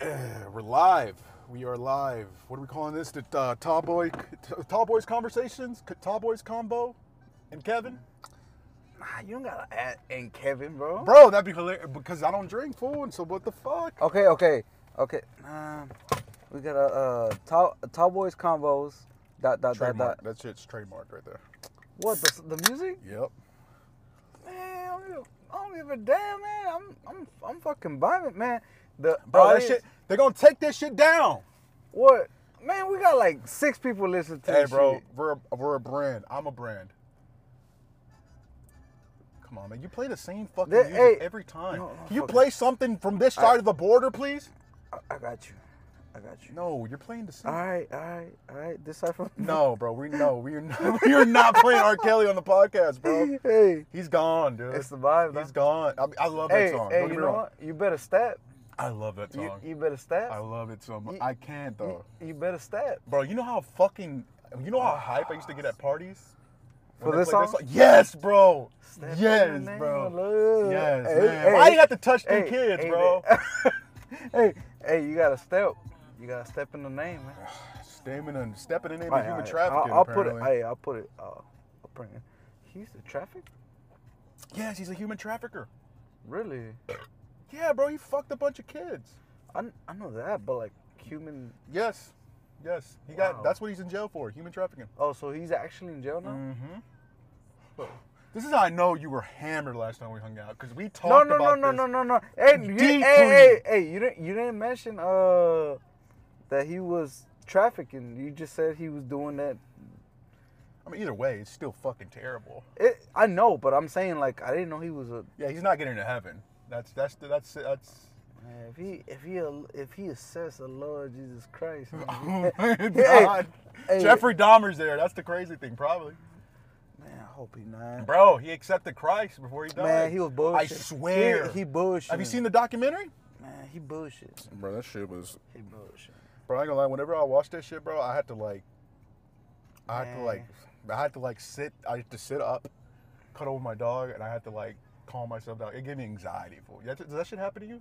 We're live. We are live. What are we calling this? The uh, Tall Boy, Tall Boys Conversations, Tall Boys Combo, and Kevin. Nah, you don't gotta add and Kevin, bro. Bro, that'd be hilarious because I don't drink fool, and so what the fuck? Okay, okay, okay. Um, we got a uh, tall, tall boys combos. Dot dot dot Trademark. dot. That shit's trademarked right there. What the the music? Yep. Man, I don't, give, I don't give a damn, man. I'm I'm I'm fucking vibing, man. The Bro, that shit. They're gonna take this shit down. What? Man, we got like six people listening to Hey, this bro, shit. we're a, we're a brand. I'm a brand. Come on, man. You play the same fucking That- music hey, every time. no, no, Can you play something from this side of the border, please? I, I got you. I got you. No, you're playing the same. All right, all right, all right. This side from No, bro. We no, we're not. We are not playing R. Kelly on the podcast, bro. hey, He's gone, dude. it's the vibe. He's gone. I, I love that song. hey, Don't you know wrong. what? You better step. I love that You, song. you better step. I love it so much. You- I can't though, You, you better step. bro. You know how fucking. You know how hype I used to get at parties. For this played song? Yes, bro. Step yes, bro. Yes, Hey, man. hey, Why you got to touch them kids, hey, bro? hey, hey, you gotta step. You gotta step in the name, man. Stepping in, stepping in the name All of right, human right. trafficking. I'll, I'll put it. Hey, I'll put it. Uh, I'll bring it. He's the traffic. Yes, he's a human trafficker. Really? Yeah, bro. He fucked a bunch of kids. I, I know that, but like human. Yes, yes. He got. That's what he's in jail for. Human trafficking. Oh, so he's actually in jail now? Mm-hmm. This is how I know you were hammered last time we hung out because we No, talked no, no, about no, this. no, no, no. Hey, you, Deeply. hey, hey, hey! You didn't, you didn't mention uh that he was trafficking. You just said he was doing that. I mean, either way, it's still fucking terrible. It, I know, but I'm saying like I didn't know he was a. Yeah, he's not getting to heaven. That's that's that's that's. Man, if he if he if he assessed the Lord Jesus Christ, man, Oh my God. hey. Jeffrey Dahmer's there. That's the crazy thing, probably. man, I hope he not. Bro, he accepted Christ before he died. Man, he was bullshit. I swear. he, he bullshit. Have you seen the documentary? Man, he bullshit. Bro, that shit was. He bullshit. Bro, I ain't gonna lie. Whenever I watched that shit, bro, I had to like. I had to like. I had to like sit. I had to sit up, cut over my dog, and I had to like calm myself down. It gave me anxiety. Yeah, Does that shit happen to you?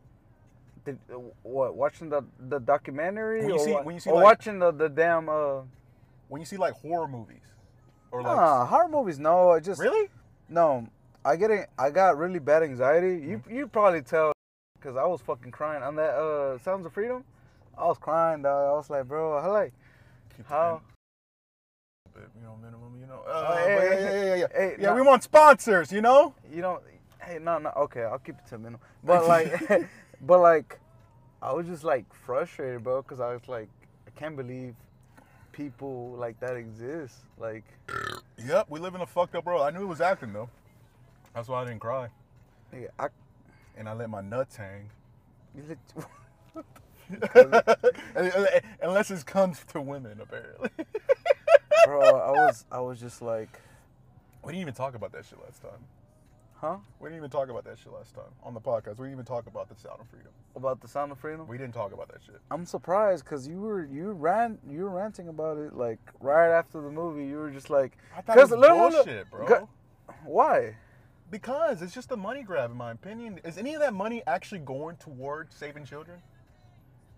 Did, uh, what watching the the documentary When you or, see- when you see, or like- watching the, the damn uh When you see like horror movies, or like. nah, horror movies no I just Really? no I get it I got really bad anxiety you Mm-hmm. you probably tell because I was fucking crying on that uh Sounds of Freedom I was crying dog I was like bro I like Keep how you know, minimum, you know. Oh, Uh, hey, yeah, hey, yeah, yeah, yeah, yeah. hey, yeah, we want sponsors, you know. you know hey no no okay I'll keep it to a minimum but like but like I was just like frustrated bro because I was like I can't believe people like that exist like Yep, we live in a fucked up world. I knew it was acting though. That's why I didn't cry, nigga, I and I let my nuts hang. you lit- Unless it comes to women, apparently. bro I was I was just like we didn't even talk about that shit last time. Huh We didn't even talk about that shit last time on the podcast. We didn't even talk about the sound of freedom. about the Sound of Freedom We didn't talk about that shit. I'm surprised because you were you ran you were ranting about it like right after the movie. You were just like, I thought it was look, bullshit, bro. go- why? Because it's just a money grab, in my opinion. Is any of that money actually going towards saving children?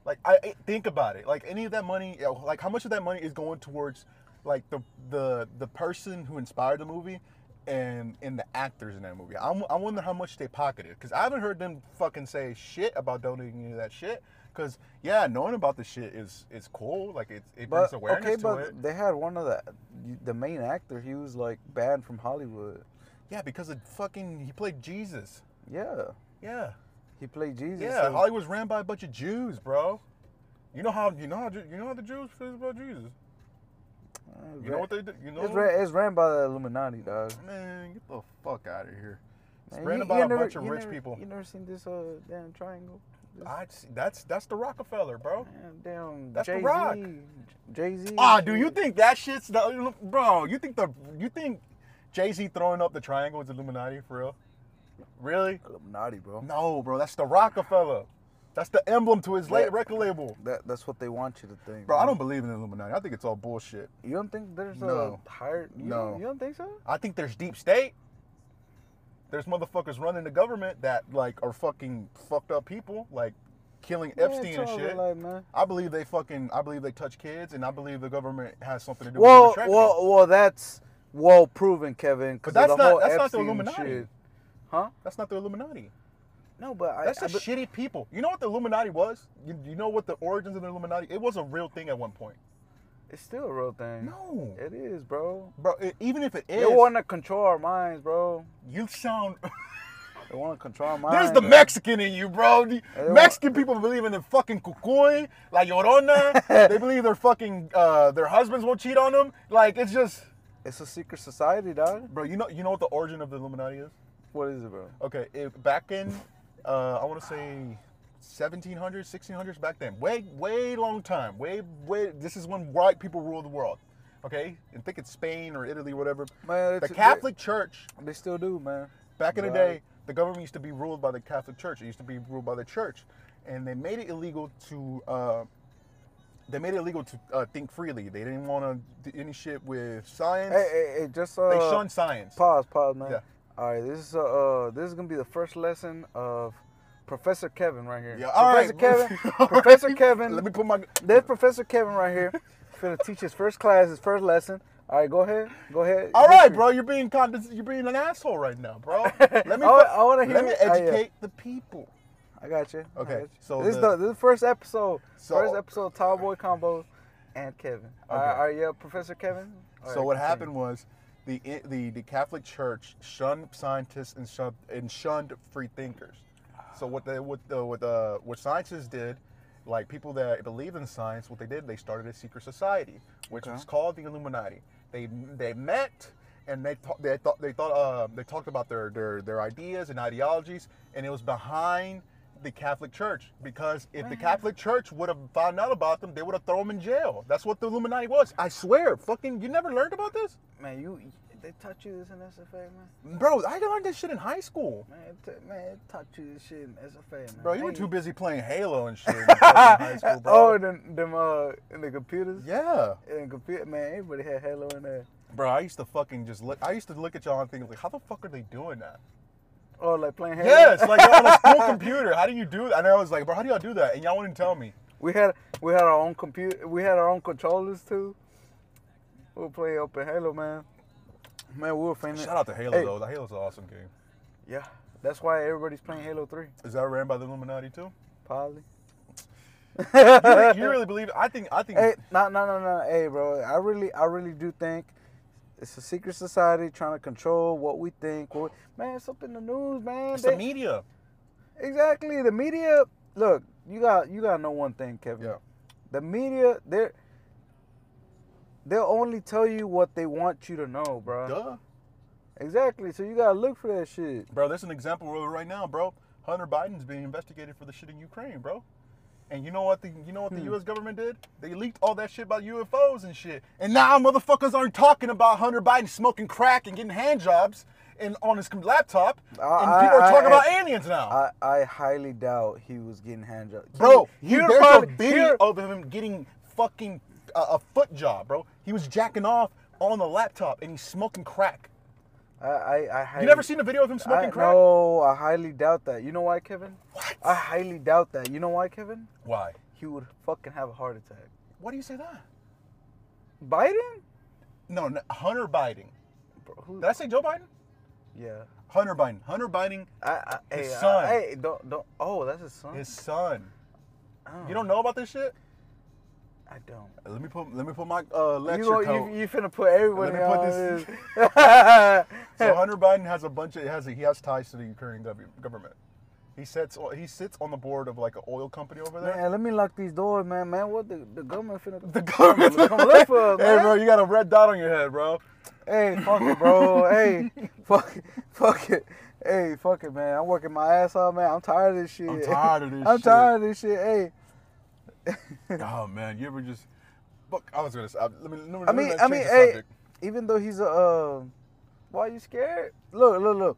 Like, I I- think about it. Like, any of that money, like, how much of that money is going towards, like, the the the person who inspired the movie, and and the actors in that movie? I'm, I wonder how much they pocketed because I haven't heard them fucking say shit about donating any of that shit. Because yeah, knowing about the shit is is cool. Like, it it brings But awareness okay, to but it. they had one of the the main actor. He was like banned from Hollywood. Yeah, because of fucking he played Jesus. Yeah, Yeah. he played Jesus. Yeah, so- Hollywood's ran by a bunch of Jews, bro. You know how you know how you know how the Jews feel about Jesus. You know what they do? You know, It's ran, it's ran by the Illuminati, dog. man, get the fuck out of here. It's Man, ran you- by you a never- bunch of rich never- people. You never seen this uh damn triangle? This I that's that's the Roc-A-Fella, bro. man, damn That's The Rock. Jay Z. Ah, do you think that shit's the bro? You think the you think Jay Z throwing up the triangle is Illuminati for real? Really? Illuminati, bro? No, bro. That's the Roc-A-Fella. That's the emblem to his late That- record label. That that's what they want you to think. Bro, I don't believe in the Illuminati. I think it's all bullshit. You don't think there's No. a higher? You No. Don't, you don't think so? I think there's deep state. There's motherfuckers running the government that like are fucking fucked up people. Like killing Man, Epstein and shit. Life, man. I believe they fucking. I believe they touch kids, and I believe the government has something to do Well, with trafficking. well, well, that's well proven, Kevin. But that's not- that's not the Illuminati. Shit. Huh? That's not the Illuminati. No, but I, That's I, just shitty people. You know what the Illuminati was? You, you know what the origins of the Illuminati? It was a real thing at one point. it's still a real thing. No, It is, bro. bro. it- even if it is, They want to control our minds, bro. you sound. They want to control our minds. There's the bro. Mexican in you, bro. The Mexican people believe in the fucking cucuy, la llorona. they believe their fucking uh, their husbands won't cheat on them. Like it's just, It's a secret society, dog. bro. You know, you know what the origin of the Illuminati is? What is it, bro? Okay, it, back in, uh, I want to say 1700s, 1600s, back then. Way, way long time. Way, way, this is when white people ruled the world. Okay? And think it's Spain or Italy, or whatever. Man, The Catholic Church, They, they still do, man. back in the day, the government used to be ruled by the Catholic Church. It used to be ruled by the church. And they made it illegal to, uh, they made it illegal to uh, think freely. They didn't want to do any shit with science. Hey, hey, hey, just uh, they shunned science. pause, pause, man. Yeah. All right, this is uh, uh, this is gonna be the first lesson of Professor Kevin right here. Yeah, all right. Professor Kevin. Professor right. Kevin. Let me put my. There's Professor Kevin right here. Finna teach his first class, his first lesson. All right, go ahead. Go ahead. All right, bro, you're being condens- you're being an asshole right now, bro. Let me I I wanna hear. let me it. Ah, yeah. educate the people. I got you. Okay, got you. so this is the- the this is the first episode. So- first episode of Tall Boy Combo and Kevin. All right, Okay. all right, yeah, Professor Kevin. All so right, what continue. happened was the the the Catholic Church shunned scientists and shunned and shunned free thinkers. So what the what the what the what scientists did, like people that believed in science, what they did, they started a secret society, which Okay. was called the Illuminati. They they met and they ta- they thought they thought uh, they talked about their their their ideas and ideologies, and it was behind the Catholic Church because if the Catholic Church would have found out about them, they would have thrown them in jail. That's what the Illuminati was. I swear, fucking, you never learned about this, Man, you they taught you this in SFA, man. bro. I learned this shit in high school. Man, t- man, taught you this shit in SFA, man. Bro, you were too busy playing Halo and shit in high school, bro. Oh, them, them uh, in the computers. yeah, In computer, man, everybody had Halo in there. bro. I used to fucking just look. I used to look at y'all and think like, how the fuck are they doing that? Oh, like playing Halo. Yes, like on a school computer. How do you do that? And I was like, bro, how do y'all do that? And y'all wouldn't tell me. We had we had our own computer. We had our own controllers too. We were playing up in Halo, man. Man, we were playing. Shout out to Halo Hey. though. The Halo's an awesome game. Yeah, that's why everybody's playing Halo Three. Is that ran by the Illuminati too? Probably. You really, you really believe? I think. I think. Hey, no, no, no, no. Hey, bro, I really, I really do think it's a secret society trying to control what we think. What we, man, it's up in the news, man. it's They- the media. exactly. The media. Look, you got, you got to know one thing, Kevin. Yeah. The media, they're, they'll only tell you what they want you to know, bro. Duh. Exactly. So you gotta look for that shit. Bro, That's an example right now, bro. Hunter Biden's being investigated for the shit in Ukraine, bro. And you know what the you know what the Hmm. U.S. government did? They leaked all that shit about UFOs and shit. And now motherfuckers aren't talking about Hunter Biden smoking crack and getting hand jobs and on his laptop. And I- people are I- talking I- about aliens now, I, I highly doubt he was getting hand jobs. bro. He, He, he there's probably, a video of him getting fucking uh, a foot job, bro. He was jacking off on the laptop and he's smoking crack. I, I, I highly, You never seen a video of him smoking I, crack? No, I highly doubt that. You know why, Kevin? What? I highly doubt that. You know why, Kevin? Why? He would fucking have a heart attack. Why do you say that? Biden? No, no Hunter Biden. Bro, who, Did I say Joe Biden? yeah. Hunter Biden. Hunter Biden, I, I, hey, His I- son. hey, don't, don't. Oh, that's his son. his son. Oh, You don't know about this shit? I don't. Let me put let me put my uh, lecture You, coat. you, you finna put everybody Let me put this. so Hunter Biden has a bunch of has a, he has ties to the Ukrainian government. He sits he sits on the board of like an oil company over there. Man, let me lock these doors, man. Man, what the, the government finna The government. come look for us, hey, man. bro, you got a red dot on your head, bro. Hey, fuck it, bro. hey, fuck it, fuck it. Hey, fuck it, man. I'm working my ass off, man. I'm tired of this shit. I'm tired of this I'm shit. tired of this shit. Hey, oh man, you ever just? Look, I was gonna. say- Let me. Let me I let me mean, I mean, hey, even though he's a, uh, why you scared? Look, look, look.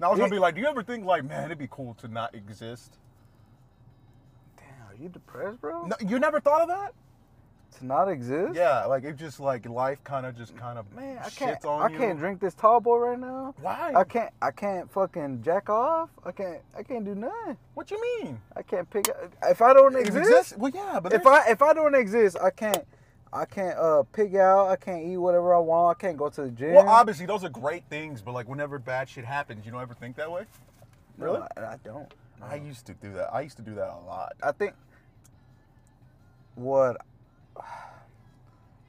Now I was gonna be like, do you ever think like, man, it'd be cool to not exist? Damn, are you depressed, bro? No, you never thought of that? To not exist? Yeah, like it just like life kind of just kind of Man, I shits can't. on I you. can't drink this tall boy right now. Why? I can't. I can't fucking jack off. I can't. I can't do nothing. What you mean? I can't pick. Up If I don't exist. Well, yeah, but if there's- I if I don't exist, I can't. I can't uh pig out. I can't eat whatever I want. I can't go to the gym. well, obviously those are great things, but like whenever bad shit happens, you don't ever think that way. No, really? I, I don't. I used to do that. I used to do that a lot. I think what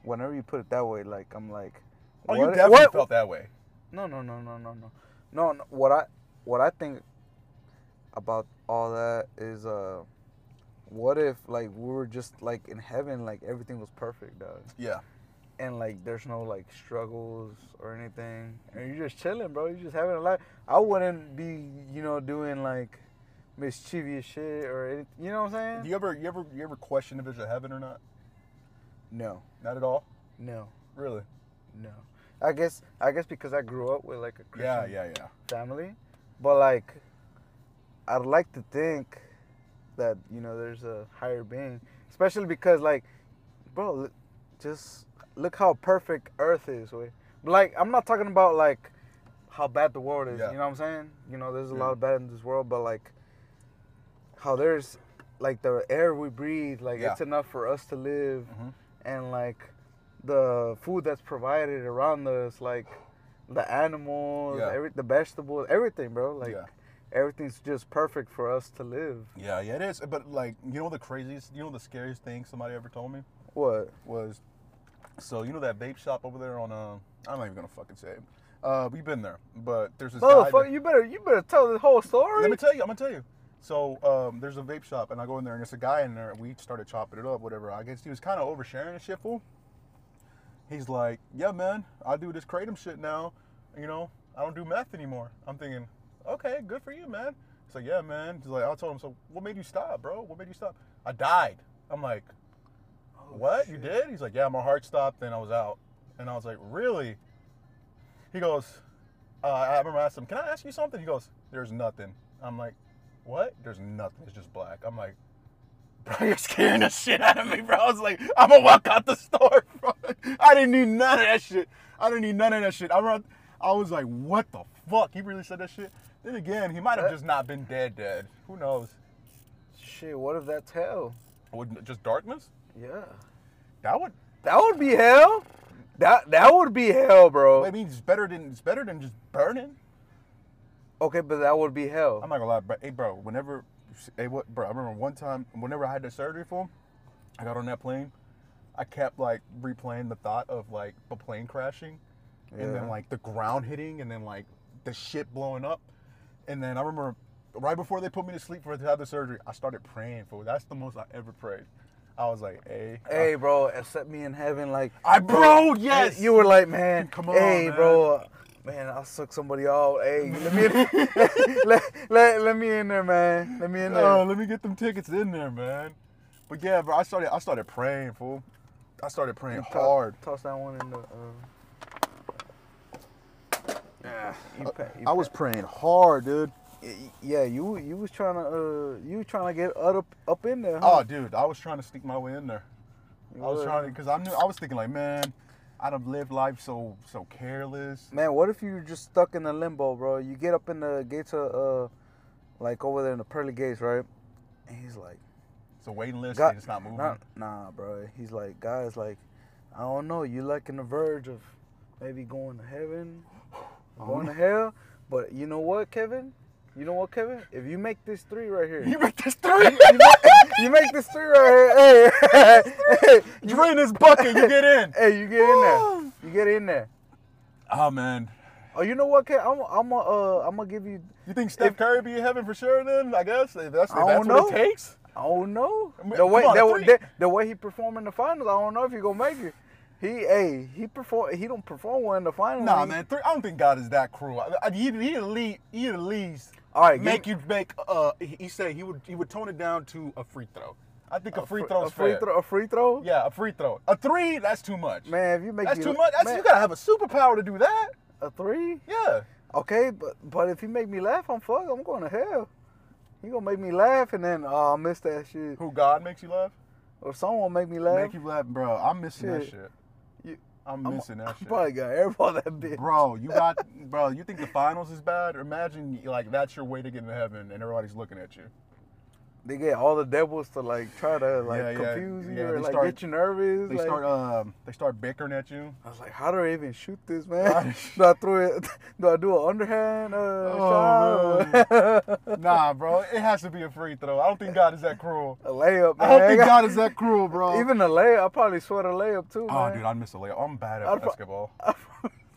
whenever you put it that way, like I'm like, Oh, you definitely what- felt that way. No, no, no, no, no, no, no. no what I what I think about all that is, uh, what if like we were just like in heaven, like everything was perfect, dog, Yeah. and like there's no like struggles or anything, and you're just chilling, bro. You're just having a life. I wouldn't be, you know, doing like mischievous shit or anything. You know what I'm saying? Do you ever, you ever, you ever question if there's a heaven or not? No, Not at all. no, Really? no. I guess I guess because I grew up with like a Christian Yeah, yeah, yeah. family, but like I'd like to think that you know there's a higher being, especially because like, bro, just look how perfect Earth is. Way. Like I'm not talking about like how bad the world is. Yeah. You know what I'm saying? You know, there's a Yeah. lot of bad in this world, but like how there's like the air we breathe, like Yeah. it's enough for us to live, Mhm. and like the food that's provided around us, like the animals, every the vegetables, everything, bro. Like. Everything's just perfect for us to live. Yeah, yeah, it is. But like, you know, the craziest, you know, the scariest thing somebody ever told me What? was, so you know that vape shop over there on, uh, I'm not even gonna fucking say it. Uh, we've been there, but there's this. Motherfucker, that- you better you better tell the whole story. Let me tell you. I'm gonna tell you. So um, there's a vape shop, and I go in there, and there's a guy in there. We started chopping it up, whatever. I guess he was kind of oversharing and shit, fool. He's like, "Yeah, man, I do this kratom shit now. You know, I don't do meth anymore." I'm thinking, "Okay, good for you, man." He's like, "Yeah, man." He's like, I told him, "So what made you stop, bro? What made you stop?" I died. I'm like, Oh, "What? You did?" He's like, "Yeah, my heart stopped, and I was out." And I was like, "Really?" He goes, uh, I remember I asked him, "Can I ask you something?" He goes, "There's nothing." I'm like, "What? There's nothing. It's just black." I'm like, "Bro, you're scaring the shit out of me, bro." I was like, "I'm gonna walk out the store, bro." I didn't need none of that shit. I didn't need none of that shit. I I was like, "What the fuck?" He really said that shit. Then again, he might have just not been dead, dead. Who knows? Shit, what if that's hell? Would just darkness? Yeah. That would. That would be hell. That that would be hell, bro. I mean, it's better than it's better than just burning. Okay, but that would be hell. I'm not gonna lie, bro. Hey, bro. Whenever, hey, what, bro? I remember one time. Whenever I had the surgery for him, I got on that plane. I kept like replaying the thought of like the plane crashing, and then like the ground hitting, and then like the shit blowing up, and then I remember right before they put me to sleep for to have the surgery, I started praying for. That's the most I ever prayed. I was like, hey, Hey, bro, accept me in heaven, like I- bro, yes. You were like, man, Come on, hey, man. bro, man, I'll suck somebody out. Hey, let me, let, let, let, let me in there, man. Let me in there. Oh, let me get them tickets in there, man. But yeah, bro, I started I started praying, fool. I started praying To- hard. Toss that one in the. Uh, you pa- you I was praying hard, dude. yeah, you you was trying to uh you was trying to get up up in there. Oh, dude, I was trying to sneak my way in there. You I was was. trying to, cause I knew I was thinking like, man, I done lived life so so careless. Man, what if you're just stuck in a limbo, bro? You get up in the gates of uh, like over there in the pearly gates, right? And he's like. It's a waiting list. God- and it's not moving. Nah, nah, bro. He's like, guys, like, I don't know. You like on the verge of maybe going to heaven, going to hell. But you know what, Kevin? You know what, Kevin? If you make this three right here, You make this three. you, make, you make this three right here. Hey, hey, you drain this bucket, you get in. hey, you get in there. You get in there. Oh man, Oh, you know what, Kevin? I'm, I'm, uh, uh, I'm gonna give you. you think Steph If- Curry be in heaven for sure? Then I guess if that's, if I that's what know. it takes. I don't know. I mean, The way on, a the, the, the way he performed in the finals, I don't know if he gonna make it. He, hey, he perform. He don't perform well in the finals. Nah, man, three, I don't think God is that cruel. I- I- He he at least he at least All right, make you make. Uh, he he said he would he would tone it down to a free throw. I think a, free throw a is free fair. throw. A free throw. Yeah, a free throw. A three, that's too much. Man, if you make that's me, too much. That's, man, you gotta have a superpower to do that. a three. Yeah. Okay, but but if he make me laugh, I'm fuck. I'm going to hell. He gonna make me laugh, and then oh, I miss that shit. Who God makes you laugh? or someone make me laugh. Make you laugh, bro. I'm missing that Shit. I'm missing that I'm shit. probably gonna airball that bitch. Bro, you got, bro. You think the finals is bad? Imagine like that's your way to get into heaven, and everybody's looking at you. They get all the devils to like try to like Yeah, yeah, confuse you yeah, or like start- get you nervous. They like- start, um, they start bickering at you. I was like, how do I even shoot this, man? do I throw it? Do I do an underhand uh, Oh, shot? Nah, bro, it has to be a free throw. I don't think God is that cruel. a layup, man. I don't think God is that cruel, bro. Even a layup, I probably sweat a layup too, oh, man. dude, I miss a layup. I'm bad at I'd pro- basketball.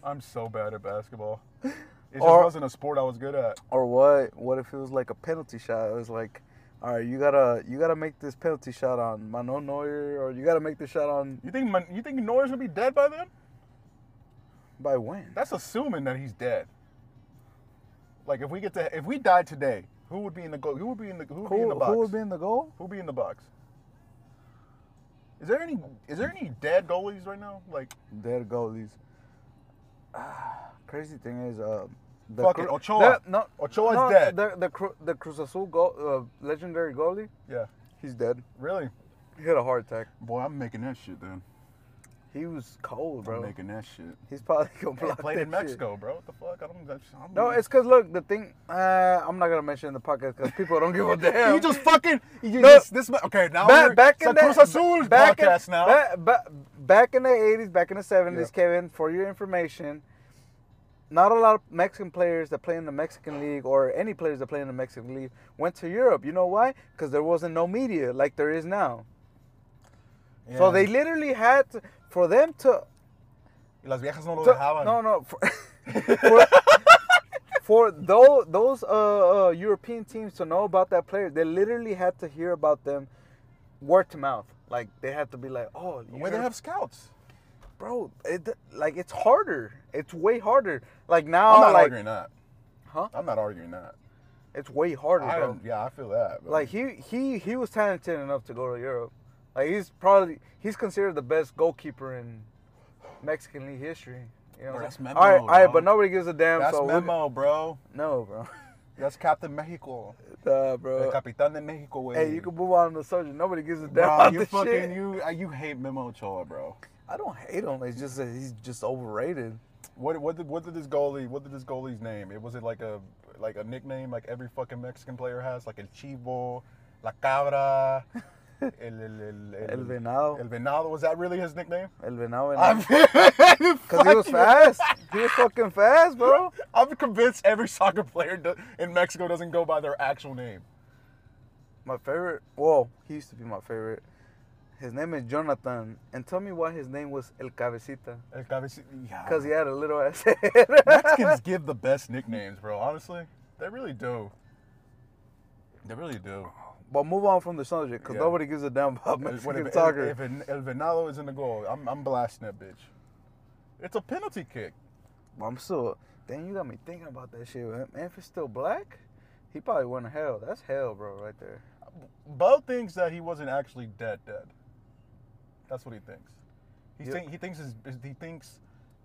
I'm so bad at basketball. It just Or- wasn't a sport I was good at. Or what? What if it was like a penalty shot? It was like, all right, you gotta you gotta make this penalty shot on Manuel Neuer, or you gotta make the shot on You think Man- you think Norris gonna be dead by then? by when? That's assuming that he's dead. Like if we get to if we die today, who would be in the goal? Who would be in the who would be in the box? who would be in the goal? Who would be in the box? Is there any is there any dead goalies right now? Like Dead goalies. Ah, crazy thing is, uh, the Fuck it, Cru- Ochoa. the- no, Ochoa's no, dead. The the Cru- the Cruz Azul goal, uh, legendary goalie, yeah, he's dead. really? He had a heart attack. Boy, I'm making that shit then. He was cold, I'm bro. making that shit. He's probably gonna Hey, I block played that in shit. Mexico, bro. What the fuck? I don't. That's, I'm, No, it's because look, the thing. Uh, I'm not gonna mention in the podcast because people don't give a damn. you just fucking. You, No. this, this okay now. back, back in the Cruz Azul back in- podcast now. Back, back, back in the 80s, back in the 70s, Yeah. Kevin. For your information, not a lot of Mexican players that play in the Mexican league or any players that play in the Mexican league went to Europe. You know why? Because there wasn't no media like there is now. Yeah. So they literally had to, for them to las viejas no lo So- dejaban. no, no. For, for, for those those uh, uh, European teams to know about that player, they literally had to hear about them word to mouth. Like they had to be like, "Oh, Where they have scouts. Bro." It, like it's harder. It's way harder. Like now, I'm not like arguing that. huh? I'm not arguing that. It's way harder, I, bro. yeah, I feel that. but- Like he he he was talented enough to go to Europe. Like he's probably he's considered the best goalkeeper in Mexican league history. You know Bro, that's? Memo, all right, all right, but nobody gives a damn. that's so we- Memo, bro. No, bro. That's Captain Mexico. Nah, El bro. Capitán de Mexico, way. Hey, you can move on to the subject. Nobody gives a damn Bro, about you this fucking shit. you uh, you hate Memo Ochoa, bro. I don't hate him. It's just that he's just overrated. What what did what did this goalie what did this goalie's name? It was it like a like a nickname like every fucking Mexican player has like El Chivo, La Cabra, El El El, El Venado. El Venado. Was that really his nickname? El Venado. I'm Because he was fast. He was fucking fast, bro. I'm convinced every soccer player in Mexico doesn't go by their actual name. My favorite. Whoa, he used to be my favorite. His name is Jonathan. And tell me why his name was El Cabecita. El Cabeci- yeah. Because he had a little ass head. Mexicans give the best nicknames, bro. Honestly, they really do. They really do. but move on from the subject because Yeah. nobody gives a damn about Mexican if, soccer. if, if El Venado is in the goal, I'm, I'm blasting that bitch. It's a penalty kick. I'm still. Dang, you got me thinking about that shit. Man, Man, if it's still black, he probably went to hell. That's hell, bro, right there. Bo thinks that he wasn't actually dead, dead. That's what he thinks. He Yeah. think he thinks his he thinks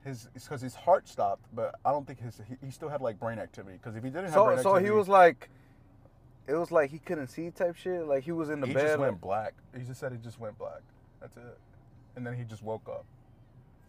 his because his heart stopped, but I don't think his he, he still had like brain activity. Because if he didn't have So brain so activity, he was like, it was like he couldn't see type shit. Like he was in the he bed. He just like- went black. He just said he just went black. That's it. And then he just woke up.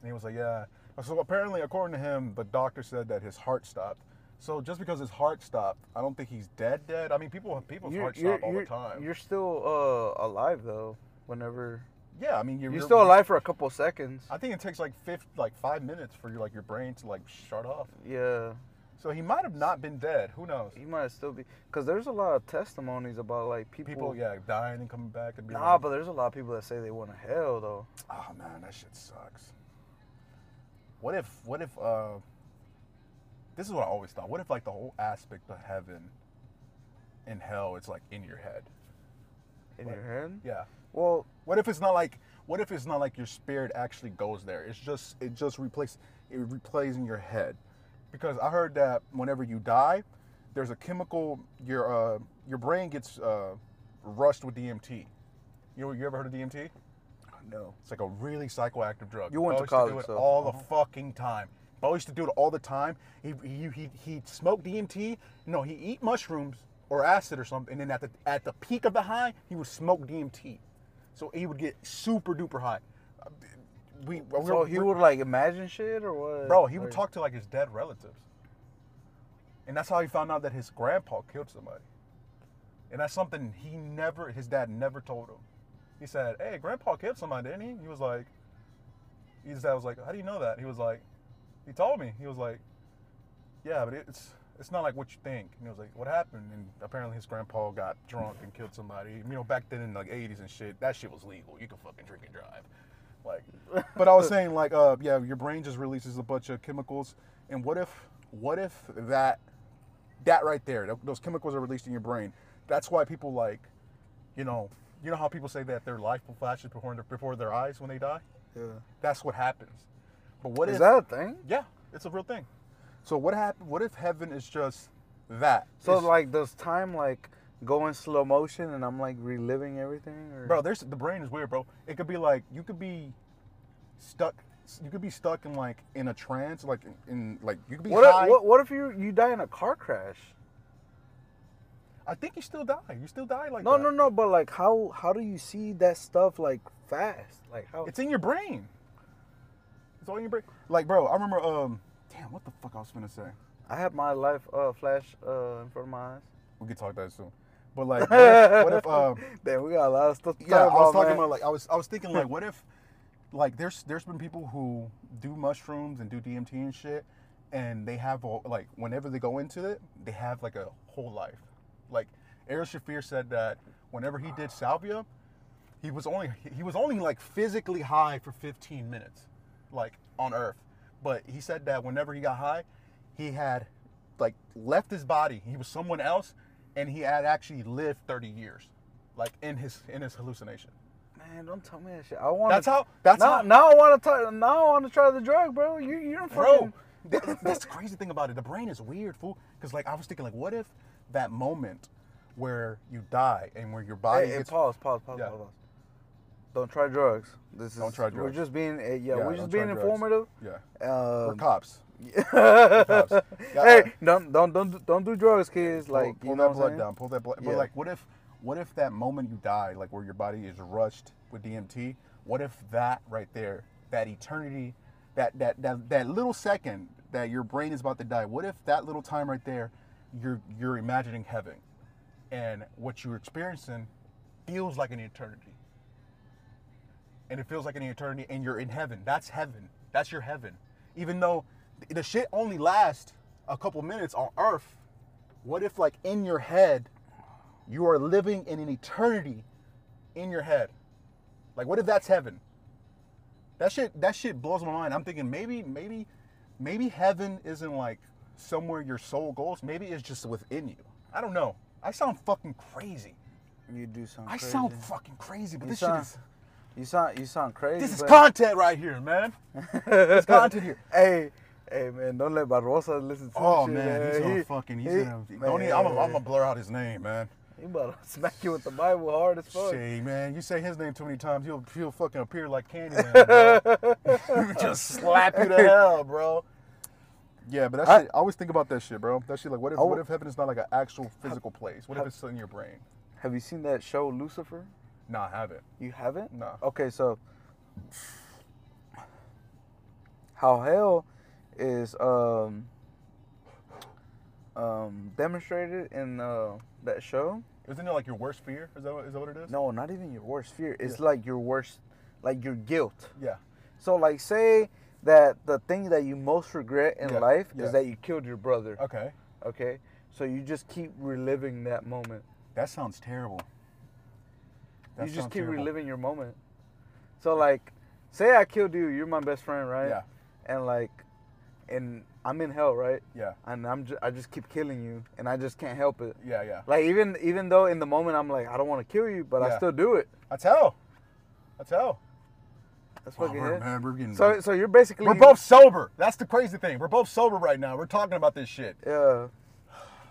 And he was like, yeah. So apparently, according to him, the doctor said that his heart stopped. So just because his heart stopped, I don't think he's dead. Dead. I mean, people people's you're, stop all the time. you're still uh, alive though. Whenever yeah, I mean, you're, you're, still alive for a couple seconds. I think it takes like fifth, like five minutes for your like your brain to like shut off. Yeah, So he might have not been dead. Who knows? he might still be. Cause there's a lot of testimonies about like people. People, yeah, dying and coming back and being Nah, like, but there's a lot of people that say they went to hell though. oh man, that shit sucks. What if, what if, uh, this is what I always thought. What if like the whole aspect of heaven and hell, it's like in your head? In Like- your head. Yeah. Well, What if it's not like, what if it's not like your spirit actually goes there? It's just, it just replace, it replays in your head. Because I heard that whenever you die, there's a chemical, your, uh, your brain gets, uh, rushed with DMT. You, you ever heard of DMT? no. It's like a really psychoactive drug. You went Bo to used college, do it so- all uh-huh. the fucking time. Bo used to do it all the time. He he he he smoked DMT. No, he eat mushrooms or acid or something. And then at the at the peak of the high, he would smoke DMT. So he would get super duper hot. Uh, We, So we're- he would like imagine shit or what? bro, he would talk to like his dead relatives, and that's how he found out that his grandpa killed somebody. And that's something he never, his dad never told him. He said, "Hey, grandpa killed somebody, didn't he?" He was like, his dad was like, "How do you know that?" He was like, "He told me." He was like, "Yeah, but it's." It's not like what you think. And he was like, "What happened?" And apparently, his grandpa got drunk and killed somebody. You know, back then in like '80s and shit, that shit was legal. You could fucking drink and drive. Like, but I was saying like, uh, yeah, your brain just releases a bunch of chemicals, and what if, what if that, that right there, those chemicals are released in your brain. That's why people like, you know, you know how people say that their life flashes before their, before their eyes when they die. Yeah. That's what happens. But what Is if? that a thing? yeah, it's a real thing. So what happened? What if heaven is just that? So It's- like, does time like go in slow motion and I'm like reliving everything? Or? bro there's the brain is weird bro it could be like you could be stuck you could be stuck in like in a trance like in, in like you could be what high if, what, what if you you die in a car crash? i think you still die you still die like No, that. no, no. But like, how how do you see that stuff like fast? Like how? it's in your brain it's all in your brain like bro i remember um damn what the fuck i was gonna say I have my life uh, flash uh, in front of my eyes. we can talk that soon but like what if, what if um Damn, we got a lot of stuff. To yeah, I was about, talking man. about like I was I was thinking like what if like there's there's been people who do mushrooms and do DMT and shit and they have a, like whenever they go into it they have like a whole life. Like Ari Shaffir said that whenever he did salvia, he was only he was only like physically high for 15 minutes, like on Earth. But he said that whenever he got high, he had like left his body. He was someone else, and he had actually lived 30 years, like in his in his hallucination. Man, don't tell me that shit. I want. That's how. That's now, how. now I want to. Now I want to try the drug, bro. You you don't fucking. bro. that- that's the crazy thing about it. The brain is weird, fool. Because like I was thinking, like, what if that moment where you die and where your body Hey, hey, gets pause, pause, pause, Yeah. pause, pause. Don't try drugs. This is. Don't try drugs. We're just being. Uh, yeah, Yeah, we're just being drugs. informative. yeah, we're Um, cops. hey, Yeah, don't don't don't do- don't do drugs, kids. Pull- Like pull, you that know what blood saying? down. Pull that blood. Yeah. But like, what if, what if that moment you die, like where your body is rushed with DMT? What if that right there, that eternity, that that that that little second that your brain is about to die? What if that little time right there, you're you're imagining heaven, and what you're experiencing feels like an eternity, and it feels like an eternity, and you're in heaven. That's heaven. That's your heaven. Even though the shit only lasts a couple minutes on Earth, what if, like, in your head, you are living in an eternity in your head? Like, what if that's heaven? That shit, that shit blows my mind. I'm thinking maybe, maybe, maybe heaven isn't like somewhere your soul goes. Maybe it's just within you. I don't know. I sound fucking crazy. You do sound. I crazy. sound fucking crazy, but You this sound- shit is. You sound. You sound crazy. This is but- content right here, man. There's content here. Hey, hey, man, don't let Barrosa listen to Oh this shit, Oh, man, he's gonna He- fucking. He's he- gonna. Don't even, I'm, gonna, I'm gonna blur out his name, man. He about to smack you with the Bible hard as fuck. Shit, man, you say his name too many times, he'll he'll fucking appear like Candyman. Just slap you to hell, bro. Yeah, but that I- shit. I always think about that shit, bro. That shit, like, what if I what if heaven is not like an actual physical place? What if it's in your brain? Have you seen that show Lucifer? Nah, I haven't. You haven't? No. Okay, so how hell is um um demonstrated in uh, that show? Isn't it like your worst fear? Is that what, is that what it is? No, not even your worst fear. It's Yeah. like your worst, like your guilt. Yeah. So, like, say that the thing that you most regret in Yeah, life yeah. is that you killed your brother. Okay. Okay, so you just keep reliving that moment. That sounds terrible. That you just keep terrible. reliving your moment. So, like, say I killed you. You're my best friend, right? Yeah. And like, and I'm in hell, right? Yeah. And I'm just, I just keep killing you, and I just can't help it. Yeah. Yeah. Like even even though in the moment I'm like I don't want to kill you, but I still do it. That's hell. That's hell. That's fucking we're, it. man, we're getting. So so you're basically we're both sober. That's the crazy thing. We're both sober right now. We're talking about this shit. yeah,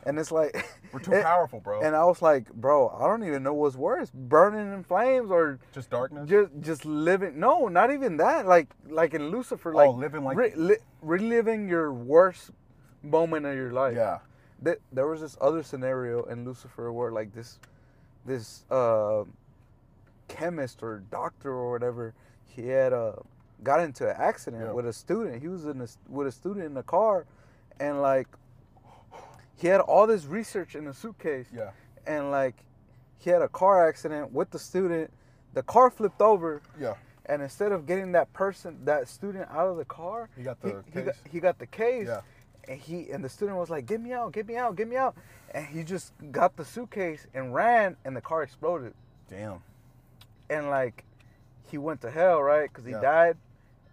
and it's like We're too it- powerful, bro. And I was like, bro, I don't even know what's worse, burning in flames or Just darkness. just just living. No, not even that. Like like in Lucifer, like Oh, living like- re- li- reliving your worst moment of your life. yeah. Th- there was this other scenario in Lucifer where like this this uh chemist or doctor or whatever. He had uh, got into an accident Yeah. with a student. He was in a, with a student in the car, and like he had all this research in a suitcase, Yeah. and like he had a car accident with the student. The car flipped over, Yeah. and instead of getting that person, that student out of the car, He got he, the he got case? he got the case. Yeah. And he and the student was like, "Get me out! Get me out! Get me out!" And he just got the suitcase and ran, and the car exploded. Damn. And like, he went to hell, right? Because he Yeah. died,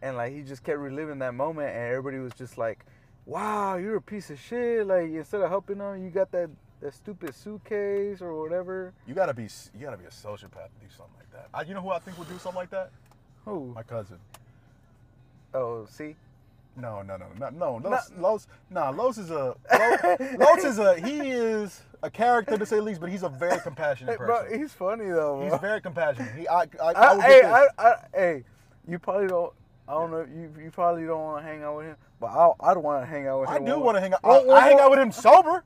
and like he just kept reliving that moment, and everybody was just like, "Wow, you're a piece of shit!" Like instead of helping him, you got that that stupid suitcase or whatever. You gotta be you gotta be a sociopath to do something like that. I, you know who I think would do something like that? Who? My cousin. Oh, see. No, no, no, no, no. No. Los, Los, nah, Los is a Los, Los is a he is a character to say the least, but he's a very compassionate Hey, bro, he's funny though. Bro. He's very compassionate. He, I, I, I, I, hey, I. I, hey, you probably don't. I don't know. You you probably don't want to hang out with him, but I I'd want to hang out with him. I do want to hang out. one- I, one I hang out with him sober.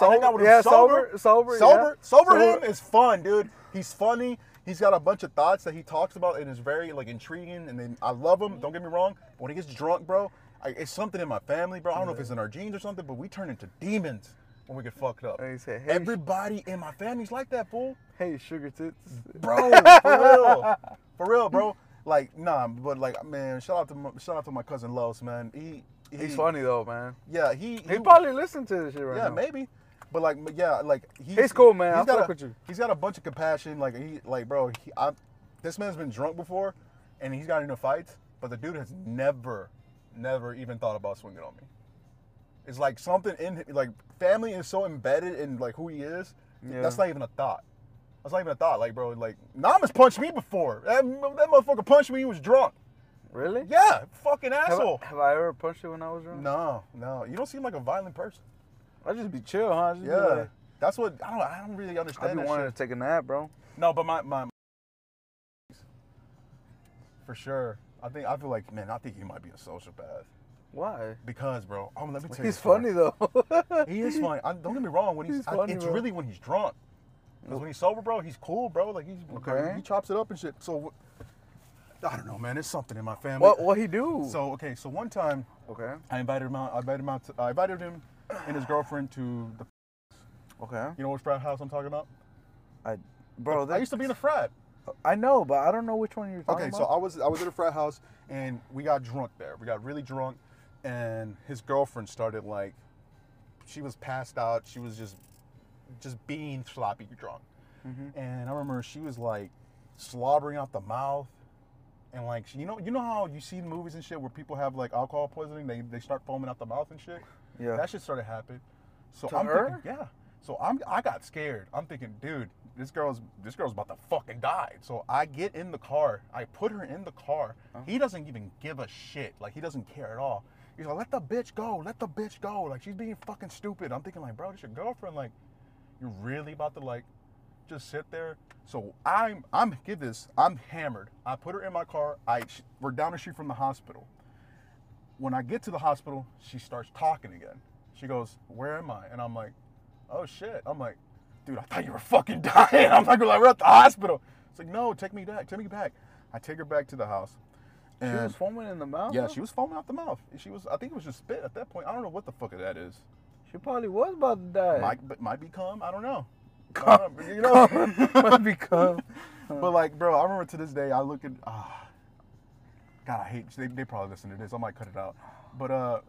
I hang out with him yeah, sober. sober, sober, Sober, yeah. sober him is fun, dude. He's funny. He's got a bunch of thoughts that he talks about and is very like intriguing. And then I love him. Don't get me wrong. But when he gets drunk, bro, I, it's something in my family, bro. I don't know if it's in our genes or something, but we turn into demons when we get fucked up. And he said, "Hey, Everybody in my family's like that, fool. hey, sugar tits." Bro, for real, for real, bro. Like, nah, but like, man, shout out to my, shout out to my cousin Los, man. He, he He's funny though, man. Yeah, he He probably listened to this shit right yeah, now. Yeah, maybe. But like, yeah, like he's, He's cool, man. He's I got fuck a, with you. He's got a bunch of compassion. Like he, like bro, he, I, this man's been drunk before, and he's got into fights. But the dude has never, never even thought about swinging on me. It's like something in him- like family is so embedded in like who he is. Yeah. That's not even a thought. That's not even a thought. Like bro, like Nam has punched me before. That, that motherfucker punched me. He was drunk. Really? Yeah, fucking Have I, asshole. have I ever punched you when I was drunk? No, no, you don't seem like a violent person. I just be chill, huh? Just Yeah, like- that's what I don't. I don't really understand. I be wanting shit. to take a nap, bro. No, but my my for sure. I think I feel like man. I think he might be a sociopath Why? because, bro. Oh, let me tell you. He's funny though. He is funny. I, don't get me wrong. When he's, He's I- funny, it's bro. really when he's drunk. Because oh. when he's sober, bro, he's cool, bro. Like he's Okay. he chops it up and shit. So I don't know, man. It's something in my family. what what he do? So okay, so one time okay. I invited him out. I invited him out. To, I invited him and his girlfriend to the. Okay. You know which frat house I'm talking about? I, bro, I used to be in a frat. I know, but I don't know which one you're talking about. Okay, so. I was I was at a frat house and we got drunk there. We got really drunk, and his girlfriend started like, she was passed out. She was just, just being sloppy drunk, Mhm. and I remember she was like, slobbering out the mouth, and like you know you know how you see in movies and shit where people have like alcohol poisoning, they they start foaming out the mouth and shit. yeah. That shit started happening. So To I'm her? thinking, yeah. So I'm I got scared. I'm thinking, dude, this girl's this girl's about to fucking die. So I get in the car. I put her in the car. Uh-huh. He doesn't even give a shit. Like he doesn't care at all. He's like, let the bitch go. Let the bitch go. Like she's being fucking stupid. I'm thinking like, bro, this your girlfriend. Like, you're really about to like just sit there. So I'm I'm get this. I'm hammered. I put her in my car. I we're down the street from the hospital. When I get to the hospital, she starts talking again. She goes, "Where am I?" And I'm like, "Oh shit!" I'm like, "Dude, I thought you were fucking dying." I'm like, "We're at the hospital." It's like, "No, take me back. Take me back." I take her back to the house. she was foaming in the mouth. yeah, she was foaming out the mouth. She was. I think it was just spit at that point. I don't know what the fuck that is. She probably was about to die. Might but might be cum. I don't know. I don't know, you know. Might be cum. but like, bro, I remember to this day. I look at. ah God, I hate. They, they probably listen to this. I might cut it out. But uh,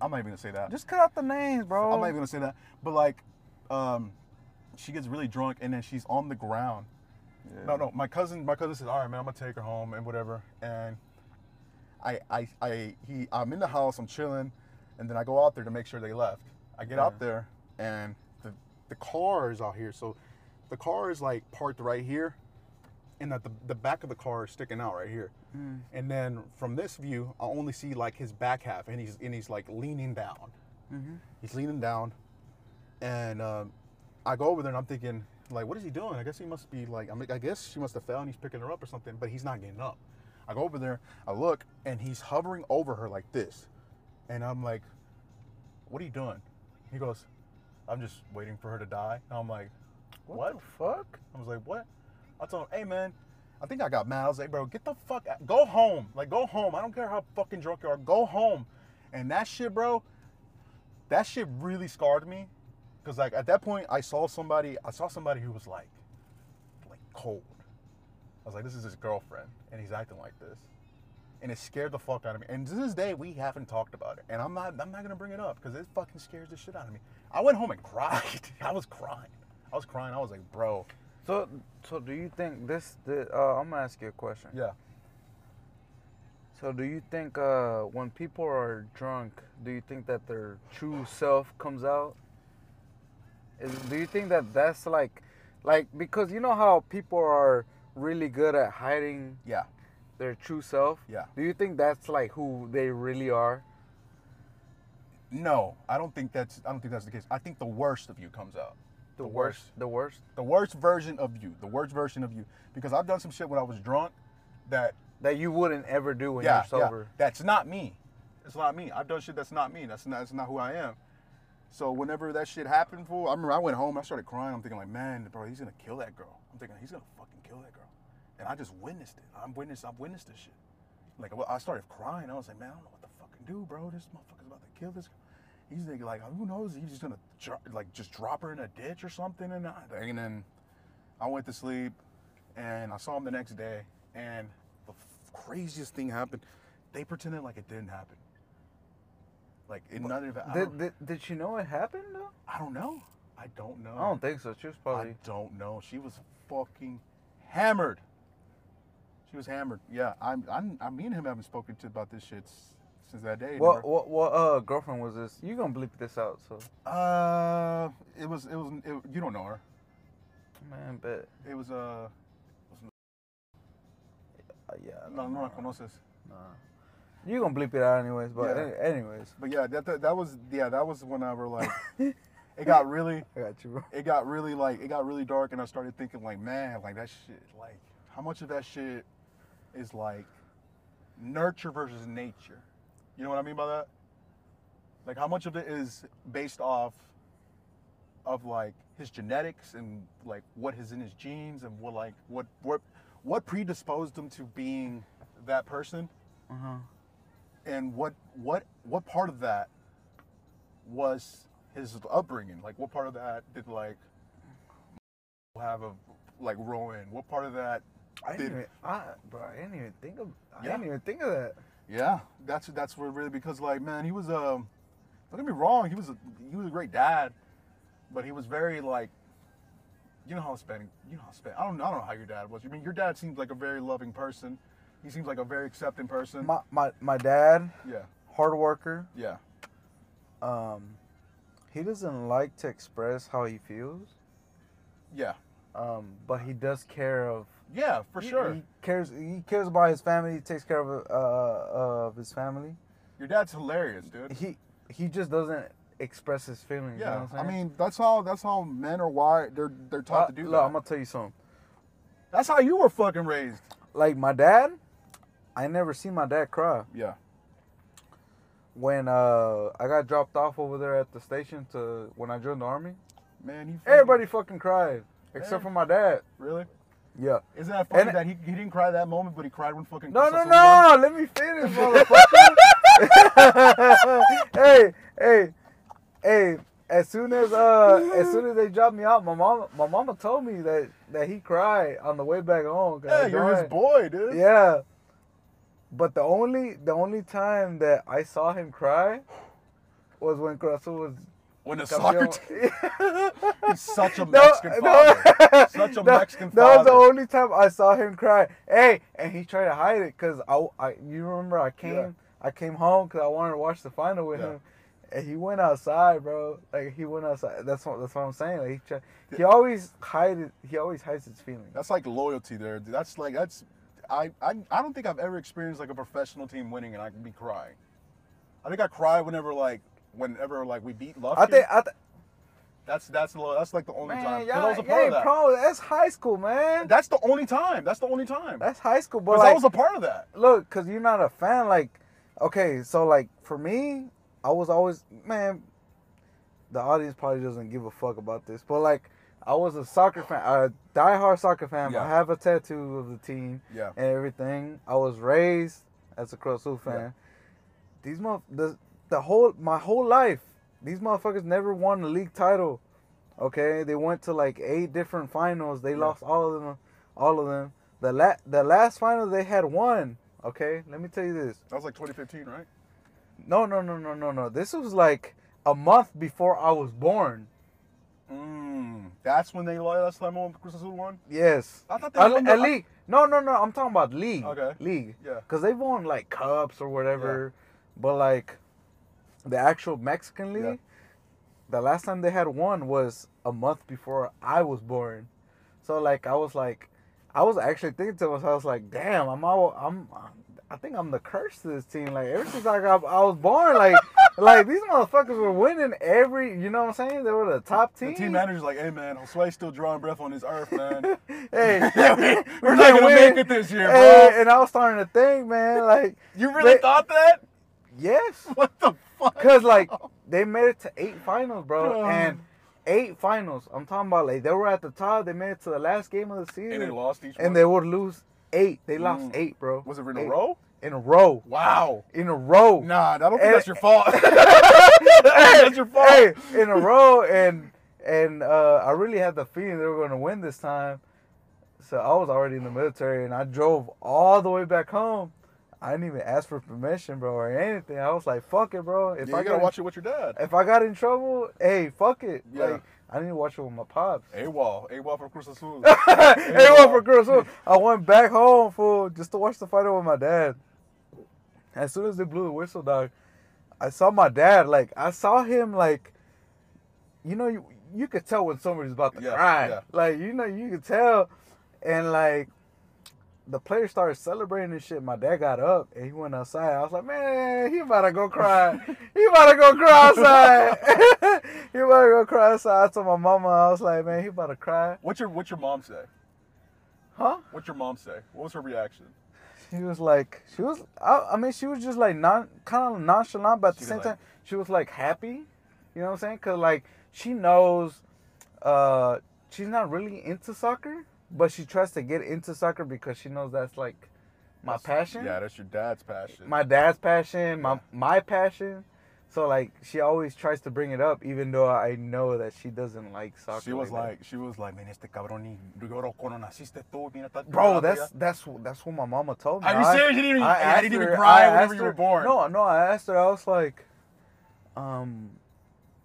I'm not even gonna say that. Just cut out the names, bro. I'm not even gonna say that. But like, um, she gets really drunk and then she's on the ground. Yeah. No, no. My cousin, my cousin says, "All right, man, I'm gonna take her home and whatever." And I, I, I, he, I'm in the house, I'm chilling, and then I go out there to make sure they left. I get out there and the, the car is out here. So the car is like parked right here, and that the, the back of the car is sticking out right here. Mm. And then from this view, I only see like his back half, and he's and he's like leaning down. Mhm. He's leaning down, and um, I go over there and I'm thinking, like, what is he doing? I guess he must be like, I mean, I guess she must have fell and he's picking her up or something, but he's not getting up. I go over there, I look, and he's hovering over her like this, and I'm like, what are you doing? He goes, I'm just waiting for her to die. And I'm like, What, What? the fuck? I was like, what? I told him, hey man, I think I got mad. I was like, bro, get the fuck out. Go home. Like, go home. I don't care how fucking drunk you are. Go home. And that shit, bro, that shit really scarred me. Cause like at that point, I saw somebody. I saw somebody who was like, like cold. I was like, this is his girlfriend, and he's acting like this, and it scared the fuck out of me. And to this day, we haven't talked about it, and I'm not. I'm not gonna bring it up because it fucking scares the shit out of me. I went home and cried. I was crying. I was crying. I was like, bro. So, so do you think this? The, uh, I'm gonna ask you a question. Yeah. So, do you think uh, when people are drunk, do you think that their true self comes out? Is, do you think that that's like, like because you know how people are really good at hiding Yeah. Their true self? Yeah. Do you think that's like who they really are? No, I don't think that's. I don't think that's the case. I think the worst of you comes out. The, The worst. worst. The worst. The worst version of you. The worst version of you. Because I've done some shit when I was drunk that That you wouldn't ever do when yeah, you're yeah, sober. that's not me. It's not me. I've done shit that's not me. That's not that's not who I am. So whenever that shit happened, fool, I remember I went home. I started crying. I'm thinking like, man, bro, he's gonna kill that girl. I'm thinking he's gonna fucking kill that girl. And I just witnessed it. I'm witness. I've witnessed this shit. Like I started crying. I was like, man, I don't know what to fucking do, bro. This motherfucker's about to kill this. He's thinking like, who knows? He's just gonna like just drop her in a ditch or something. And, I, and then I went to sleep, and I saw him the next day, and the craziest thing happened. They pretended like it didn't happen. Like it, none of it. Did, did, did she know it happened though? I don't know. I don't know. I don't think so. She was probably. I don't know. She was fucking hammered. She was hammered. Yeah, I'm. I'm. I, me and him haven't spoken to about this shit s- since that day. What never- what what uh girlfriend was this? You gonna bleep this out, so Uh, it was. It was. It, you don't know her. man, but It was. Uh, Uh, yeah. no, no la conoces. Nah. You gonna bleep it out anyways, but Yeah. any- anyways, But yeah, that, that that was. Yeah, that was whenever like it got really. I got you, bro. it got really like it got really dark and I started thinking like man like that shit like how much of that shit is like nurture versus nature. You know what I mean by that? Like how much of it is based off of like his genetics and like what is in his genes and what like what what what predisposed him to being that person? Uh huh. and what what what part of that was his upbringing? Like what part of that did like have a like Rowan what part of that I didn't did even, I, bro, I didn't even think of, I Yeah. didn't even think of that. yeah that's that's where really because like man he was um don't get me wrong he was a he was a great dad but he was very like you know how Hispanic you know how Hispanic I don't I don't know how your dad was I mean your dad seems like a very loving person he seems like a very accepting person My my my dad, yeah hard worker. yeah Um, he doesn't like to express how he feels. yeah Um, but he does care of. Yeah for he- sure He cares. He cares about his family. He takes care of uh of his family. your dad's hilarious dude He he just doesn't express his feelings. you know Yeah, what I'm I mean that's how that's how men are wired. They're they're taught to Uh, do look, that. I'm gonna tell you something. that's how you were fucking raised. Like my dad, I never seen my dad cry. Yeah, When uh I got dropped off over there at the station to when I joined the army, man. He fucking- everybody fucking cried except for my dad. really. Yeah. Isn't that funny And- that he, he didn't cry that moment, but he cried when fucking. No, no, Cruz Azul won? no! Let me finish, motherfucker. hey, hey, hey! As soon as uh, as soon as they dropped me out, my mom, my mama told me that that he cried on the way back home. Yeah, you're his boy, dude. Yeah. But the only the only time that I saw him cry was when Cruz Azul was When the soccer team. He's such a No, Mexican no. father. Such a That- Mexican That was the only time I saw him cry. Hey, and he tried to hide it because I, I, you remember I came, Yeah. I came home because I wanted to watch the final with Yeah. him, and he went outside, bro. Like he went outside. That's what that's what I'm saying. Like he, try, he always hide it. He always hides his feelings. That's like loyalty there. dude. That's like that's. I, I I don't think I've ever experienced like a professional team winning and I can be crying. I think I cry whenever like whenever like we beat Lufkin. I think I th- that's that's that's like the only man, time. y'all, I was a part of that. pro. That's high school, man. That's the only time. That's the only time. That's high school, but like, I was a part of that. look, cause you're not a fan. Like, okay, so like for me, I was always man. The audience probably doesn't give a fuck about this, but like I was a soccer fan, a diehard soccer fan. Yeah. I have a tattoo of the team Yeah. and everything. I was raised as a Azul fan. Yeah. These mo the the whole my whole life, these motherfuckers never won a league title. Okay, they went to like eight different finals. They Yeah. lost all of them, all of them. The la- the last final they had won. Okay, let me tell you this. That was like 2015, right? No, no, no, no, no, no. This was like a month before I was born. Mm. That's when they last time on Cruz Azul won. Yes. I thought they won a the- league. No, no, no. I'm talking about league. Okay. League. Yeah. Cause they've won like cups or whatever, but like the actual Mexican league, Yeah. the last time they had one was a month before I was born. So like I was like, I was actually thinking to myself, I was like, damn, I'm all, I'm, I think I'm the curse to this team. Like ever since I got, I was born, like, like these motherfuckers were winning every, you know what I'm saying? They were the top team. The team manager's like, hey man, Josue's still drawing breath on his earth, man. hey, We're we not gonna win. make it this year, bro. And I was starting to think, man, like, you really they- thought that? yes. What the fuck? Cause like they made it to eight finals, bro, and eight finals. I'm talking about like they were at the top. They made it to the last game of the season, and they lost each and one. they would lose eight. They lost Mm. eight, bro. was it in a row? In a row. Wow. In a row. Nah, I don't think And- that's your fault. that's your fault. hey, in a row, and and uh, I really had the feeling they were going to win this time. So I was already in the military, and I drove all the way back home. I didn't even ask for permission, bro, or anything. I was like, "Fuck it, bro." If Yeah, I gotta got watch it with your dad. if I got in trouble, hey, fuck it. Yeah. Like I didn't watch it with my pops. AWOL. AWOL for Cruz Azul. hey, what for Cruz Azul? I went back home for just to watch the fight with my dad. As soon as they blew the whistle, dog, I saw my dad. Like I saw him. Like you know, you you could tell when somebody's about to Yeah, cry. yeah. Like you know, you could tell, and like. The players started celebrating and shit. My dad got up and he went outside. I was like, man, he about to go cry. he about to go cry outside. he about to go cry outside. I told my mama, I was like, man, he about to cry. What's your What's your mom say? Huh? What's your mom say? What was her reaction? She was like, she was. I, I mean, she was just like non, kind of nonchalant, but at the same like- time, she was like happy. You know what I'm saying? Cause like she knows, uh, she's not really into soccer, but she tries to get into soccer because she knows that's like my That's- passion, Yeah, that's your dad's passion. my dad's passion, my Yeah. my passion. So like she always tries to bring it up, even though I know that she doesn't like soccer. she was that. like, she was like, man, este cabrón ni cuando naciste tú. Mira, Bro, that's ya." that's that's what my mama told me. Are you I- serious? You didn't even- I you didn't even cry I whenever asked you were her- born. No, no, I asked her. I was like, um,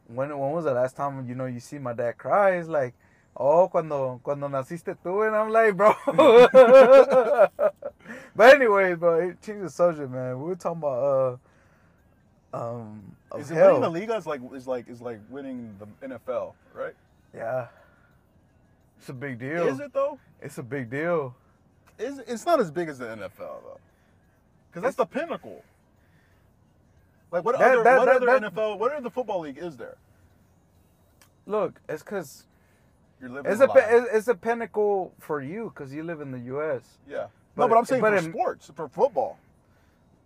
when when was the last time you know you see my dad cry? It's like, oh, cuando cuando naciste tú, and I'm like, bro. but anyway, bro, it changed the subject, man. We were talking about uh, um, of Is it hell. winning the Liga is like is like is like winning the NFL, right? Yeah, it's a big deal. Is it though? It's a big deal. It's, it's not as big as the NFL though, because that's the pinnacle. Like what That- other that- what that- other NFL what other football league is there? Look, it's because You're living It's a life. it's a pinnacle for you because you live in the U.S. yeah. but- no, but I'm saying but for in- sports, for football.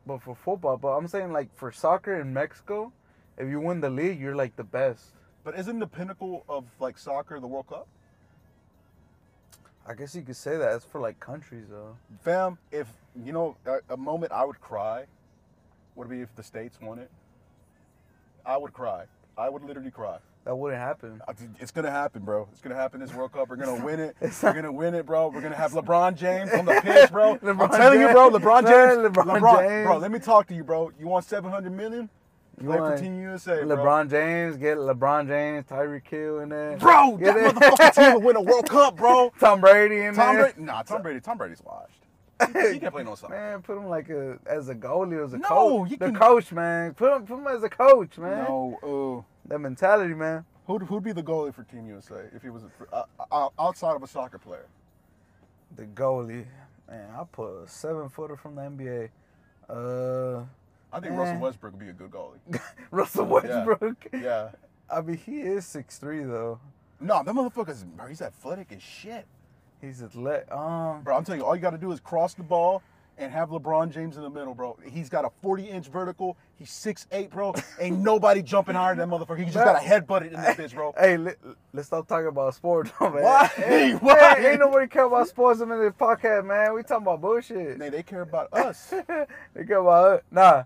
But for football, but I'm saying like for soccer in Mexico, if you win the league, you're like the best. But isn't the pinnacle of like soccer the World Cup? I guess you could say that. It's for like countries though. Fam, if you know a, a moment I would cry would be if the states won it. I would cry. I would literally cry. That wouldn't happen. It's gonna happen, bro. It's gonna happen this World Cup. We're gonna win it. We're gonna win it, bro. We're gonna have LeBron James on the pitch, bro. LeBron I'm telling you, bro. LeBron James. LeBron James. bro. Let me talk to you, bro. You want 700 million? You Play want for Team USA, bro. LeBron James, get LeBron James, Tyreek Hill in there. Bro, Get that it? motherfucking team will win a World Cup, bro. Tom Brady in Tom there. Brady, nah, Tom Brady, Tom Brady's washed. He can't play no soccer. Man, put him like a as a goalie, as a No, coach. The can- coach, man. Put him, put him as a coach, man. No, That mentality, man. who'd, who'd be the goalie for Team USA if he was a, uh, uh, outside of a soccer player? The goalie, man. I put a seven footer from the NBA. Uh, I think Eh. Russell Westbrook would be a good goalie. Russell Westbrook. Yeah. I mean, he is six three though. No, that motherfucker's, bro, he's athletic as shit. He's athletic. Um, Bro, I'm telling you, all you got to do is cross the ball and have LeBron James in the middle, bro. He's got a 40 inch vertical. He's 6'8, bro. Ain't nobody jumping higher than that motherfucker. He just got a headbutt in that bitch, bro. Hey, let, us stop talking about sports, though, man. Why? Hey, Why? hey, ain't nobody care about sports in this podcast, man. We talking about bullshit. They, they care about us. they care about it. Nah,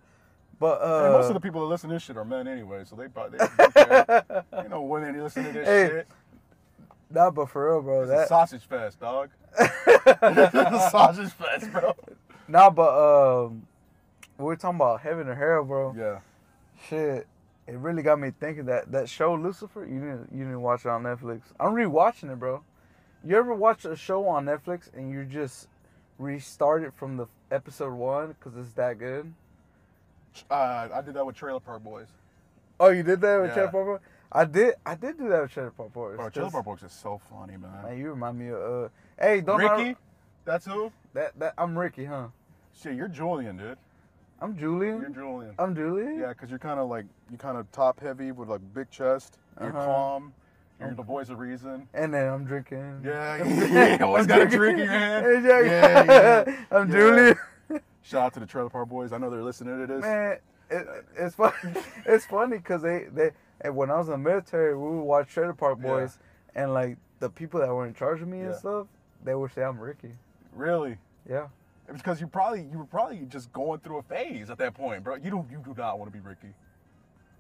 but uh, And most of the people that listen to this shit are men anyway, so they probably they, they you know women listen to this Hey, shit. nah, but for real, bro. It's a That sausage fest, dog. it's a sausage fest, bro. Nah, but um, we we're talking about heaven or hell, bro. Yeah. Shit, it really got me thinking that that show Lucifer. You didn't you didn't watch it on Netflix. I'm rewatching it, bro. You ever watch a show on Netflix and you just restart it from the episode one because it's that good? Uh, I did that with Trailer Park Boys. Oh, you did that with Yeah. Trailer Park Boys? I did. I did do that with Trailer Park Boys. Bro, Trailer Park Boys is so funny, man. Man, you remind me of uh. Hey, don't Ricky, that's who. that that I'm Ricky, huh? Shit, you're Julian, dude. I'm Julian. You're Julian. I'm Julian. Yeah, because you're kind of like you're kind of top heavy with like big chest. You're Uh-huh. calm. You're the voice of reason. And then I'm drinking. Yeah, yeah. Always got a drink in your hand. Yeah, Yeah, yeah. I'm Yeah. Julian. Shout out to the Trailer Park Boys. I know they're listening to this. Man, it, it's funny. It's funny because they they and when I was in the military, we would watch Trailer Park Yeah. Boys, and like the people that were in charge of me and stuff, they would say I'm Ricky. Really? Yeah. It's because you probably you were probably just going through a phase at that point, bro. You don't you do not want to be Ricky.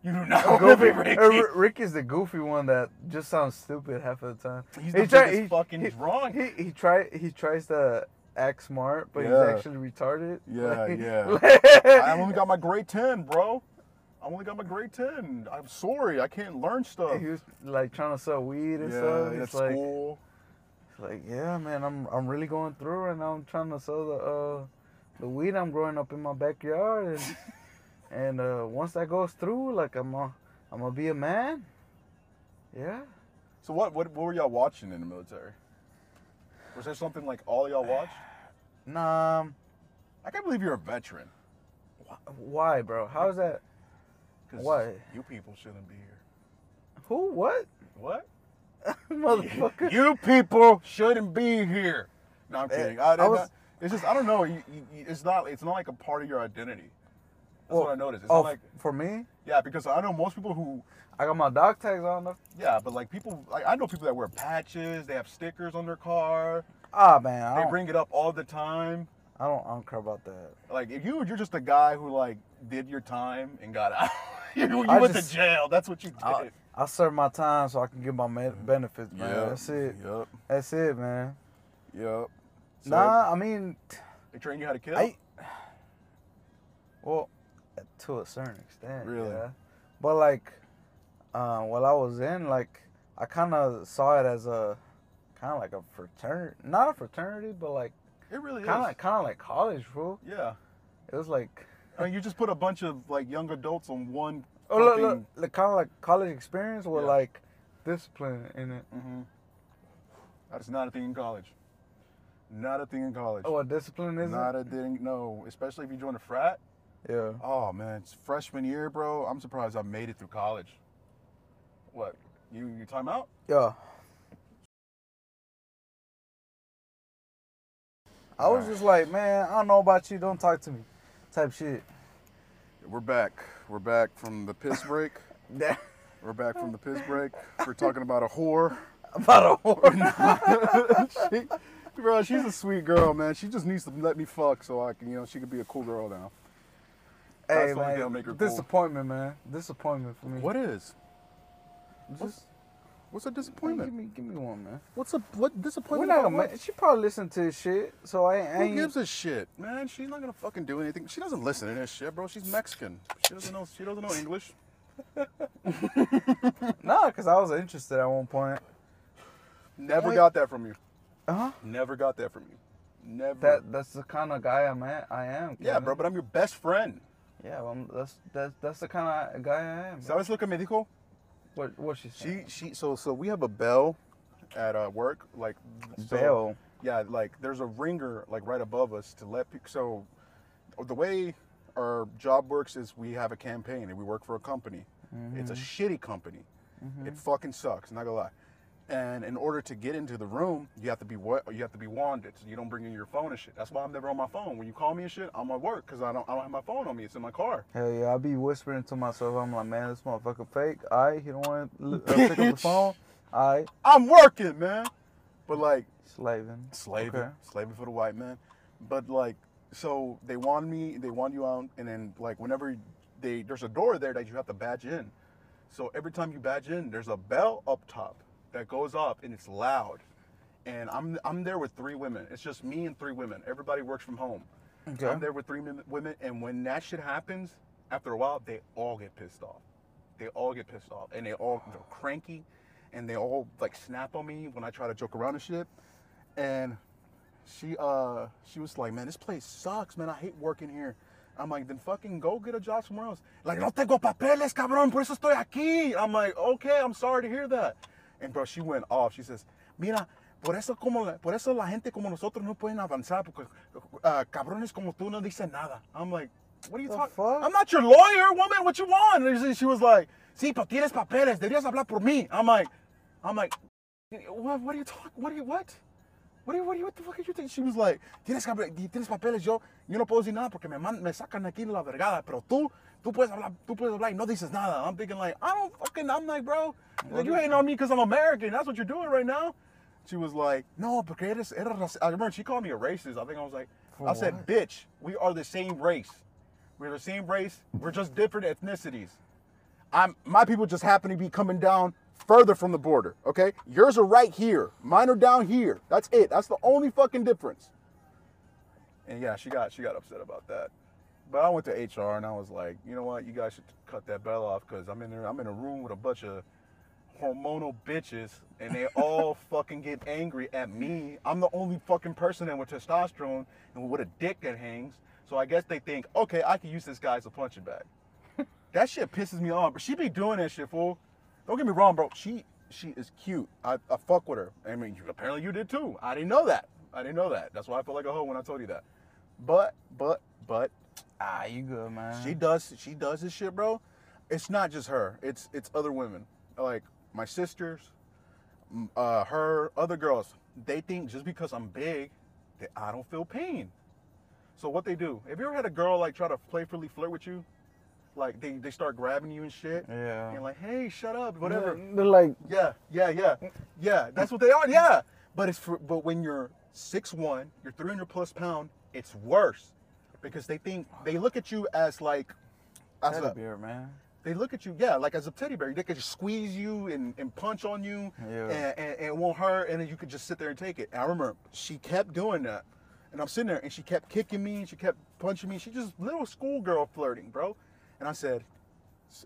You do not want to be Ricky. uh, Ri- Ricky's the goofy one that just sounds stupid half of the time. He's He the try- biggest he- fucking he- drunk. He he try he tries to act smart, but Yeah. he's actually retarded. Yeah, Like- yeah. I only got my grade ten, bro. I only got my grade ten. I'm sorry, I can't learn stuff. he was like trying to sell weed and yeah, stuff. at It's like, school. Like, yeah, man, I'm I'm really going through, and I'm trying to sell the uh the weed I'm growing up in my backyard, and and uh, once that goes through, like I'm a, I'm gonna be a man. Yeah. So what, what what were y'all watching in the military? Was there something like all y'all watched? Nah. um, I can't believe you're a veteran. Why, bro? How's that? Why? You people shouldn't be here. Who? What? What? Motherfucker. You people shouldn't be here. No, I'm Eh, kidding. I, I was- not- it's just I don't know. You, you, it's not it's not like a part of your identity. That's Well, what I noticed. It's oh, not like for me, yeah, because I know most people who I got my dog tags on though. yeah, but like people like I know people that wear patches. They have stickers on their car. Ah man, I They bring it up all the time. I don't, I don't care about that. Like if you you're just a guy who like did your time and got out. you you went just- to jail. That's what you did. I, I serve my time so I can get my med- benefits, man. That's it. Yep. That's it, man. Yep. So nah, I mean, They train you how to kill. I. Well, to a certain extent, Really? yeah. But like, uh, while I was in, like, I kind of saw it as a kind of like a fraternity, not a fraternity, but like it really kind is. of kind of like college, bro. yeah. It was like, I mean, you just put a bunch of like young adults on one. Oh look, look, like kind of like college experience with Yeah. like discipline in it. Mm-hmm. That is not a thing in college. Not a thing in college. Oh, what discipline is not a thing. No, especially if you join a frat. Yeah. Oh man, it's freshman year, bro. I'm surprised I made it through college. What? You you time out? Yeah. I was Alright. just like, man, I don't know about you, don't talk to me. Type shit. We're back. We're back from the piss break. We're back from the piss break. We're talking about a whore. About a whore. she, bro, she's a sweet girl, man. She just needs to let me fuck so I can, you know, she could be a cool girl now. hey, That's the only thing man. make her cool. Disappointment, man. Disappointment for me. What is? Just What's a disappointment? give me, give me one, man. What's a what disappointment? We're not gonna. ma- She probably listened to this shit, so I, I Who ain't. gives a shit, man? She's not gonna fucking do anything. She doesn't listen to this shit, bro. She's Mexican. She doesn't know. She doesn't know English. Nah, cause I was interested at one point. Never Wait. got that from you. Uh huh. Never got that from you. Never. That that's the kind of guy I'm at. I am. yeah, bro. But I'm your best friend. Yeah, well, that's that's that's the kind of guy I am. ¿Sabes lo que me dijo? What what she She she so so we have a bell at uh, work like so- Bell. Yeah, like there's a ringer like right above us to let people. So the way our job works is we have a campaign and we work for a company. It's a shitty company. It fucking sucks. Not gonna lie. And in order to get into the room, you have to be wa- you have to be wanded, so you don't bring in your phone and shit. That's why I'm never on my phone. When you call me and shit, I'm at work because I don't I don't have my phone on me. It's in my car. Hell yeah, I be whispering to myself. I'm like, man, this motherfucker fake. I he don't want to uh, pick up the phone. I I'm working, man. But like slaving. slaving, Okay. slaving for the white man. But like, so they want me, they want you out, and then like whenever they there's a door there that you have to badge in. So every time you badge in, there's a bell up top that goes up and it's loud. And I'm I'm there with three women. It's just me and three women. Everybody works from home. Okay. I'm there with three women, and when that shit happens, after a while, they all get pissed off. They all get pissed off, and they all they're cranky, and they all like snap on me when I try to joke around and shit. And she uh she was like, man, this place sucks, man. I hate working here. I'm like, then fucking go get a job somewhere else. Like, no tengo papeles, cabrón, por eso estoy aquí. I'm like, okay, I'm sorry to hear that. And bro, she went off. She says, mira, por eso como la, por eso la gente como nosotros no pueden avanzar porque uh, cabrones como tú no dicen nada. I'm like, what are you talking? I'm not your lawyer, woman. What you want? And she- she was like, sí, pero tienes papeles. Deberías hablar por mí. I'm like, I'm like, what? What are you talking? What are you what? What, do you, what, do you, what the fuck are you thinking? She was like, tienes, tienes papeles, yo, yo no puedo decir nada porque me, man- me sacan aquí de la vergada, pero tú, tú puedes hablar, tú puedes hablar y no dices nada. I'm thinking like, I don't fucking, I'm like, bro, like, you hating on me because I'm American. That's what you're doing right now. She was like, no, porque eres, eres raci-" I remember she called me a racist. I think I was like, For I said, bitch, we are the same race. We're the same race. We're just different ethnicities. I'm my people just happen to be coming down further from the border. Okay, yours are right here. Mine are down here. That's it. That's the only fucking difference. And yeah, she got she got upset about that. But I went to HR and I was like, you know what, you guys should cut that bell off because I'm in there. I'm in a room with a bunch of hormonal bitches and they all fucking get angry at me. I'm the only fucking person there with testosterone and with a dick that hangs. So I guess they think, okay, I can use this guy as a punching bag. that shit pisses me off. But she be doing that shit, fool. Don't get me wrong, bro. She she is cute. I, I fuck with her. I mean, you, apparently you did too. I didn't know that. I didn't know that. That's why I felt like a hoe when I told you that. But but but Ah, you good, man. she does she does this shit, bro. It's not just her. It's it's other women. Like my sisters, uh, her, other girls. They think just because I'm big, that I don't feel pain. So what they do? Have you ever had a girl like try to playfully flirt with you? Like they, they start grabbing you and shit. Yeah. And like, hey, shut up, whatever. They're, they're like, Yeah, yeah, yeah, yeah. That's what they are. Yeah, but it's for, but when you're six one, you're 300 plus pound, it's worse because they think they look at you as like as teddy a, bear, man. they look at you, yeah, like as a teddy bear. They could just squeeze you and, and punch on you, Yeah. and, and, and it won't hurt, and then you could just sit there and take it. And I remember she kept doing that, and I'm sitting there, and she kept kicking me, and she kept punching me. She just little schoolgirl flirting, bro. And I said,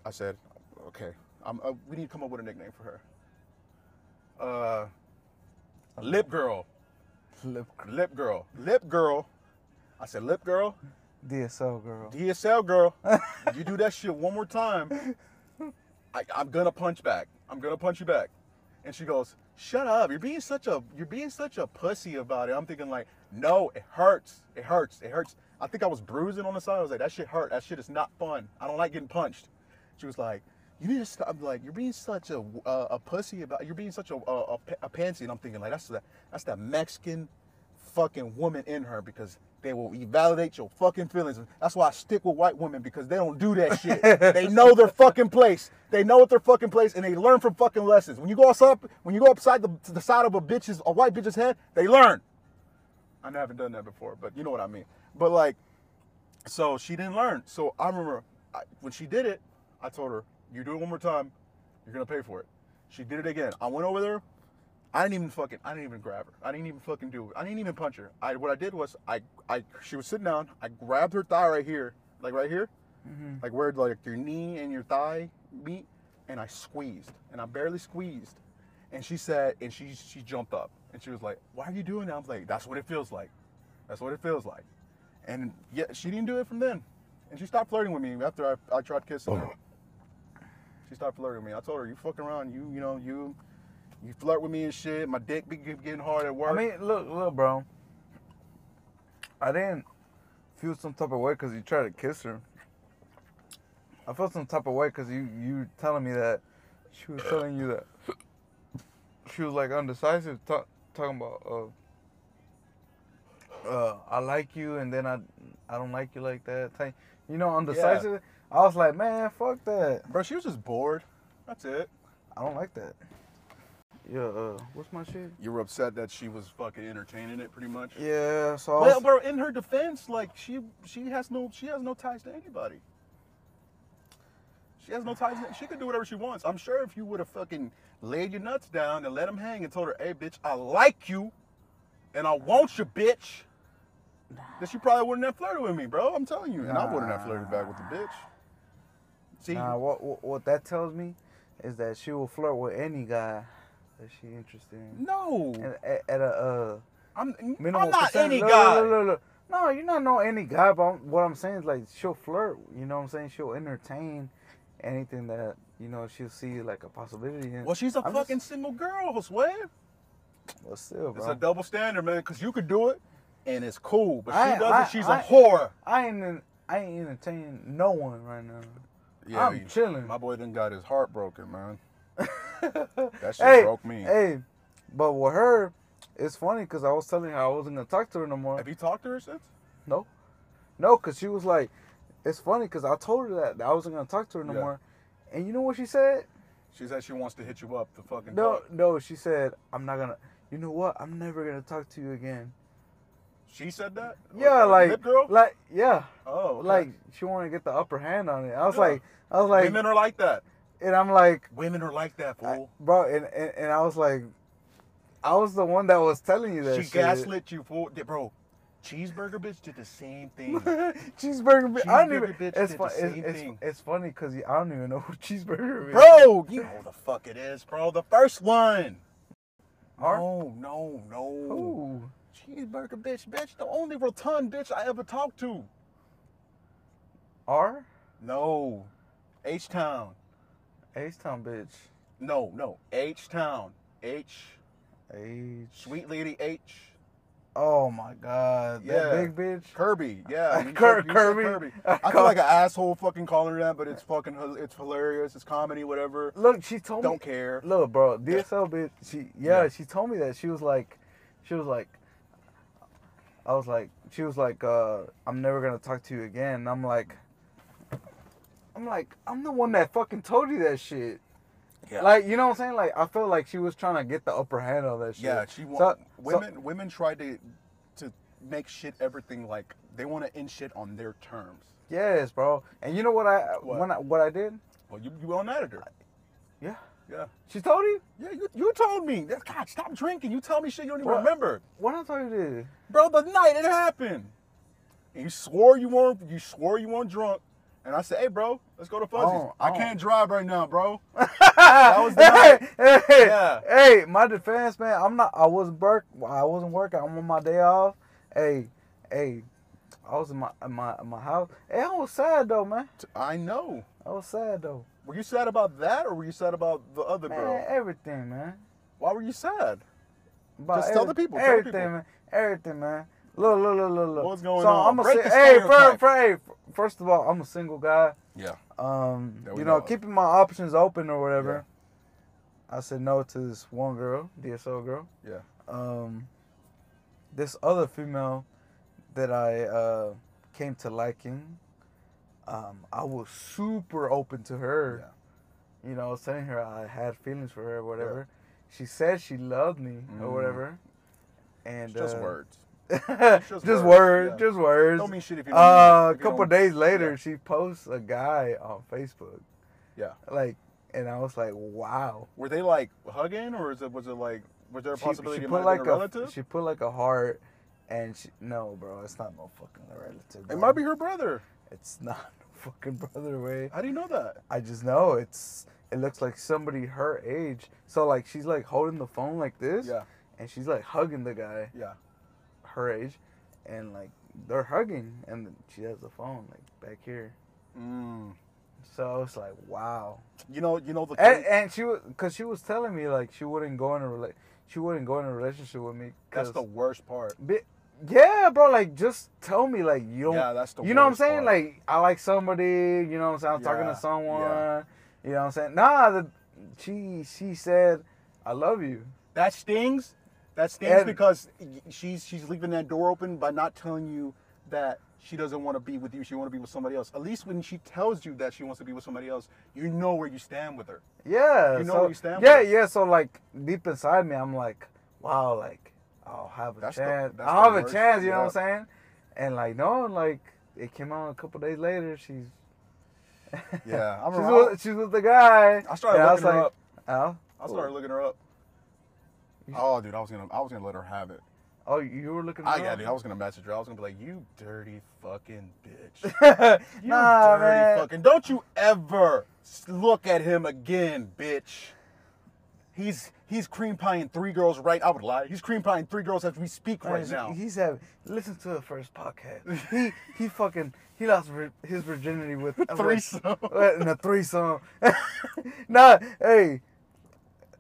I said, okay, I'm, uh, we need to come up with a nickname for her. Uh, lip girl, Lip lip girl, lip girl. I said, lip girl, DSL girl. DSL girl, you do that shit one more time, I, I'm gonna punch back. I'm gonna punch you back. And she goes, "Shut up! You're being such a you're being such a pussy about it." I'm thinking like, "No, it hurts. It hurts. It hurts." I think I was bruising on the side. I was like, "That shit hurt. That shit is not fun. I don't like getting punched." She was like, "You need to stop." I'm like, "You're being such a uh, a pussy about. You're being such a a, a, a pansy." And I'm thinking like, "That's that that's that Mexican fucking woman in her because they will validate your fucking feelings. That's why I stick with white women because they don't do that shit. they know their fucking place. They know what their fucking place, and they learn from fucking lessons. When you go outside, when you go upside the, the side of a bitch's, a white bitch's head, they learn. I haven't done that before, but you know what I mean. But like, so she didn't learn. So I remember I, when she did it, I told her, "You do it one more time, you're gonna pay for it." She did it again. I went over there. I didn't even fucking I didn't even grab her. I didn't even fucking do it. I didn't even punch her. I what I did was I I she was sitting down. I grabbed her thigh right here, like right here, mm-hmm. like where like your knee and your thigh meet, and I squeezed, and I barely squeezed, and she said, and she she jumped up, and she was like, "Why are you doing that?" I was like, "That's what it feels like. That's what it feels like." And yeah, she didn't do it from then, and she stopped flirting with me after I, I tried kissing her. Oh. She stopped flirting with me. I told her, "You fucking around. You you know you." You flirt with me and shit. My dick be getting hard at work. I mean, look, look, bro. I didn't feel some type of way because you tried to kiss her. I felt some type of way because you you telling me that she was telling you that she was like undecisive, talk, talking about uh, uh, I like you, and then I I don't like you like that. Type. You know, undecisive. I was like, man, fuck that. Bro, she was just bored. That's it. I don't like that. Yeah, uh, what's my shit? You were upset that she was fucking entertaining it, pretty much. Yeah, so I Well, bro, in her defense, like she she has no she has no ties to anybody. She has no ties. To, she can do whatever she wants. I'm sure if you would have fucking laid your nuts down and let them hang and told her, "Hey, bitch, I like you, and I want you, bitch," then she probably wouldn't have flirted with me, bro. I'm telling you, and I wouldn't have flirted back with the bitch. See, nah, what, what what that tells me is that she will flirt with any guy that she interested in. no, at, at a uh, I'm, I'm not percent- any look, guy. look, look, look. No, you're not no any guy, but I'm- what I'm saying is like she'll flirt. You know what I'm saying? She'll entertain anything that you know she'll see like a possibility in. Well, she's a I'm fucking just- single girl, Josue. Well, still, It's a double standard, man, because you could do it, and it's cool. But I- she doesn't. I- she's I- a whore. I ain't I ain't entertaining no one right now. Yeah, I'm he- chilling. My boy done got his heart broken, man. That shit hey, broke me. Hey, but with her, it's funny because I was telling her I wasn't gonna talk to her no more. Have you talked to her since? No, no, because she was like, it's funny because I told her that, that I wasn't gonna talk to her no Yeah. more, and you know what she said? She said she wants to hit you up to fucking No, talk. no, she said I'm not gonna. You know what? I'm never gonna talk to you again. She said that? Yeah, Or- like, girl? like, yeah, oh, okay. like she wanted to get the upper hand on it. I was Yeah. like, I was like, women are like that. And I'm like, Women are like that, I- bro, and, and and I was like, I was the one that was telling you that she shit. gaslit you, fool. Bro, cheeseburger bitch did the same thing. cheeseburger. bi- I don't even. Bitch It's, fu- the it's, same it's, thing. it's funny because I don't even know who cheeseburger is. bro, you know the fuck it is, bro. The first one. Are? No, no, no. Cheeseburger bitch, bitch. The only rotund bitch I ever talked to. R? No. H Town. H Town bitch. No, no. H Town. H. H. Sweet Lady H. Oh my God. Yeah. That big bitch. Kirby. Yeah. you said- said Kirby. I feel like an asshole fucking calling her that, but it's fucking it's hilarious. It's comedy, whatever. Look, she told me. Don't care. Look, bro, DSL bitch. She yeah, Yeah. she told me that she was like, she was like, I was like, she was like, uh, I'm never gonna talk to you again. And I'm like, I'm like, I'm the one that fucking told you that shit. Yeah. Like, you know what I'm saying? Like, I felt like she was trying to get the upper hand on that shit. Yeah, she want So- women. women try to to make shit everything like they want to end shit on their terms. Yes, bro. And you know what I What? when I, what I did? Well, you you on editor. Yeah. Yeah. She told you? Yeah, you, you told me. That- God, stop drinking. You tell me shit you don't even What? remember. What I told you this? Bro, the night it happened. And you swore you weren't you swore you weren't drunk. And I said, hey bro, let's go to Fuzzy's. Oh, I oh. can't drive right now, bro. that was the night. hey, hey, Yeah. hey, my defense, man. I'm not. I wasn't work. I wasn't working. I'm on my day off. Hey, hey, I was in my in my in my house. Hey, I was sad though, man. I know. I was sad though. Were you sad about that or were you sad about the other Man, girl? everything, man. Why were you sad? About Just tell the people, tell the Everything, people. man. Everything, man. Look, look, look, look, look. What's going so on? I'm a Break si- the hey, stereotype. fir- hey, first of all, I'm a single guy. Yeah. Um, you know, know keeping my options open or whatever. Yeah. I said no to this one girl, DSO girl. Yeah. Um, this other female that I uh, came to liking, um, I was super open to her. Yeah. You know, telling her I had feelings for her or whatever. She said she loved me or Mhm. whatever. And It's just uh, words. just, just words, words, yeah. just words. Don't mean shit if you don't. Uh, if a couple days later, yeah. she posts a guy on Facebook. Yeah. Like, and I was like, wow. Were they like hugging or is it was it like was there a She, possibility she it put like a relative? she put like a heart, and she no, bro, it's not no fucking relative. it might be her brother. It's not no fucking brother way. How do you know that? I just know it's. It looks like somebody her age. So like she's like holding the phone like this, Yeah. and she's like hugging the guy Yeah. Her age, and like they're hugging, and she has the phone like back here. Mm. So I was like, wow. You know, you know the And, and she was, cause she was telling me like she wouldn't go in a rela- she wouldn't go in a relationship with me. that's the worst part. Yeah, bro. Like, just tell me, like, you don't. Yeah, that's the you know what I'm saying? part. Like, I like somebody. You know what I'm saying? I'm talking to someone. yeah. You know what I'm saying? Nah, the, she she said, I love you. That stings. That stings And- because she's she's leaving that door open by not telling you that she doesn't want to be with you. She want to be with somebody else. At least when she tells you that she wants to be with somebody else, you know where you stand with her. Yeah. You know so, where you stand Yeah, yeah. So like deep inside me, I'm like, wow, like I'll have a That's chance. that's I'll the have a chance. You know what I'm saying? And like no, like it came out a couple days later. She's Yeah, I she's with, she's with the guy. I started And I looking was her like, up. Oh, I started looking her up. Oh, dude, I was gonna, I was gonna let her have it. oh, you were looking. I yeah, dude, I was gonna message her. I was gonna be like, "You dirty fucking bitch." You nah, dirty man. fucking. Don't you ever look at him again, bitch. He's he's cream pieing three girls right. I would lie. He's cream pieing three girls as we speak right he's- now. He's having listen to the first podcast. he he fucking he lost his virginity with a Threesome. Uh, in a threesome. nah, hey,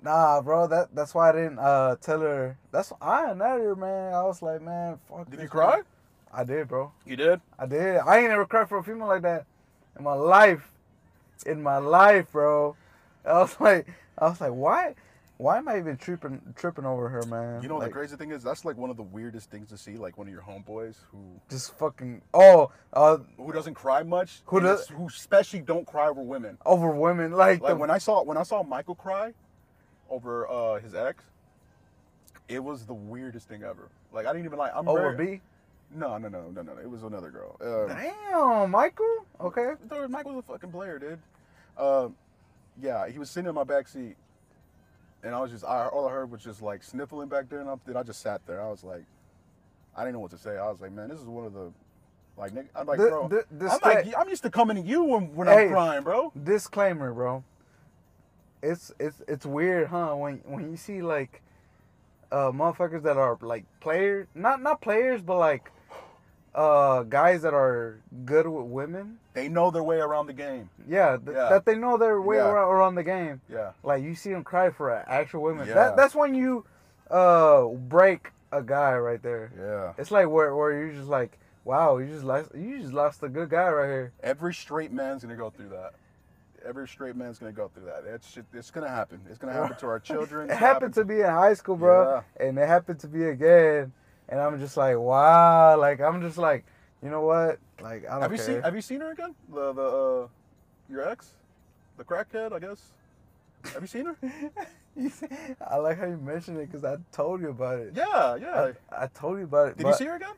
nah, bro. That that's why I didn't uh tell her. That's I ain't her, man. I was like, man, fuck. Did you cry? man. I did, bro. You did. I did. I ain't ever cried for a female like that in my life. In my life, bro. I was like, I was like, why? Why am I even tripping tripping over her, man? You know like, the crazy thing is that's like one of the weirdest things to see. Like one of your homeboys who just fucking oh uh who doesn't cry much, Who does- who especially don't cry over women. over women like, Like the, when I saw when I saw Michael cry over uh, his ex, it was the weirdest thing ever. Like I didn't even like. I'm over very, B. No, no, no, no, no, no. It was another girl. Uh, Damn, Michael. Okay. Dude, Mike was a fucking player, dude. Um, yeah, he was sitting in my back seat, and I was just, I, all I heard was just like sniffling back there, and I, I just sat there. I was like, I didn't know what to say. I was like, man, this is one of the, like, nigga, I'm like, The- bro, the- the I'm like, I'm used to coming to you when, when Hey. I'm crying, bro. Disclaimer, bro. It's it's it's weird, huh? When when you see like uh motherfuckers that are like players, not not players, but like uh guys that are good with women. They know their way around the game. Yeah, th- Yeah. that they know their way Yeah. around, around the game. Yeah, Like you see them cry for actual women. Yeah. That that's when you uh break a guy right there. yeah. It's like where where you're just like, wow, you just lost you just lost a good guy right here. Every straight man's gonna go through that. Every straight man's gonna go through that. It's shit, it's gonna happen. It's gonna happen to our children. It happened to me in high school, bro, Yeah. and it happened to me again, and I'm just like, wow, like I'm just like, you know what, like I don't Have you care. seen Have you seen her again? The the uh, your ex, the crackhead, I guess. Have you seen her? I like how you mentioned it because I told you about it. Yeah, yeah. I, I told you about it. Did you see her again?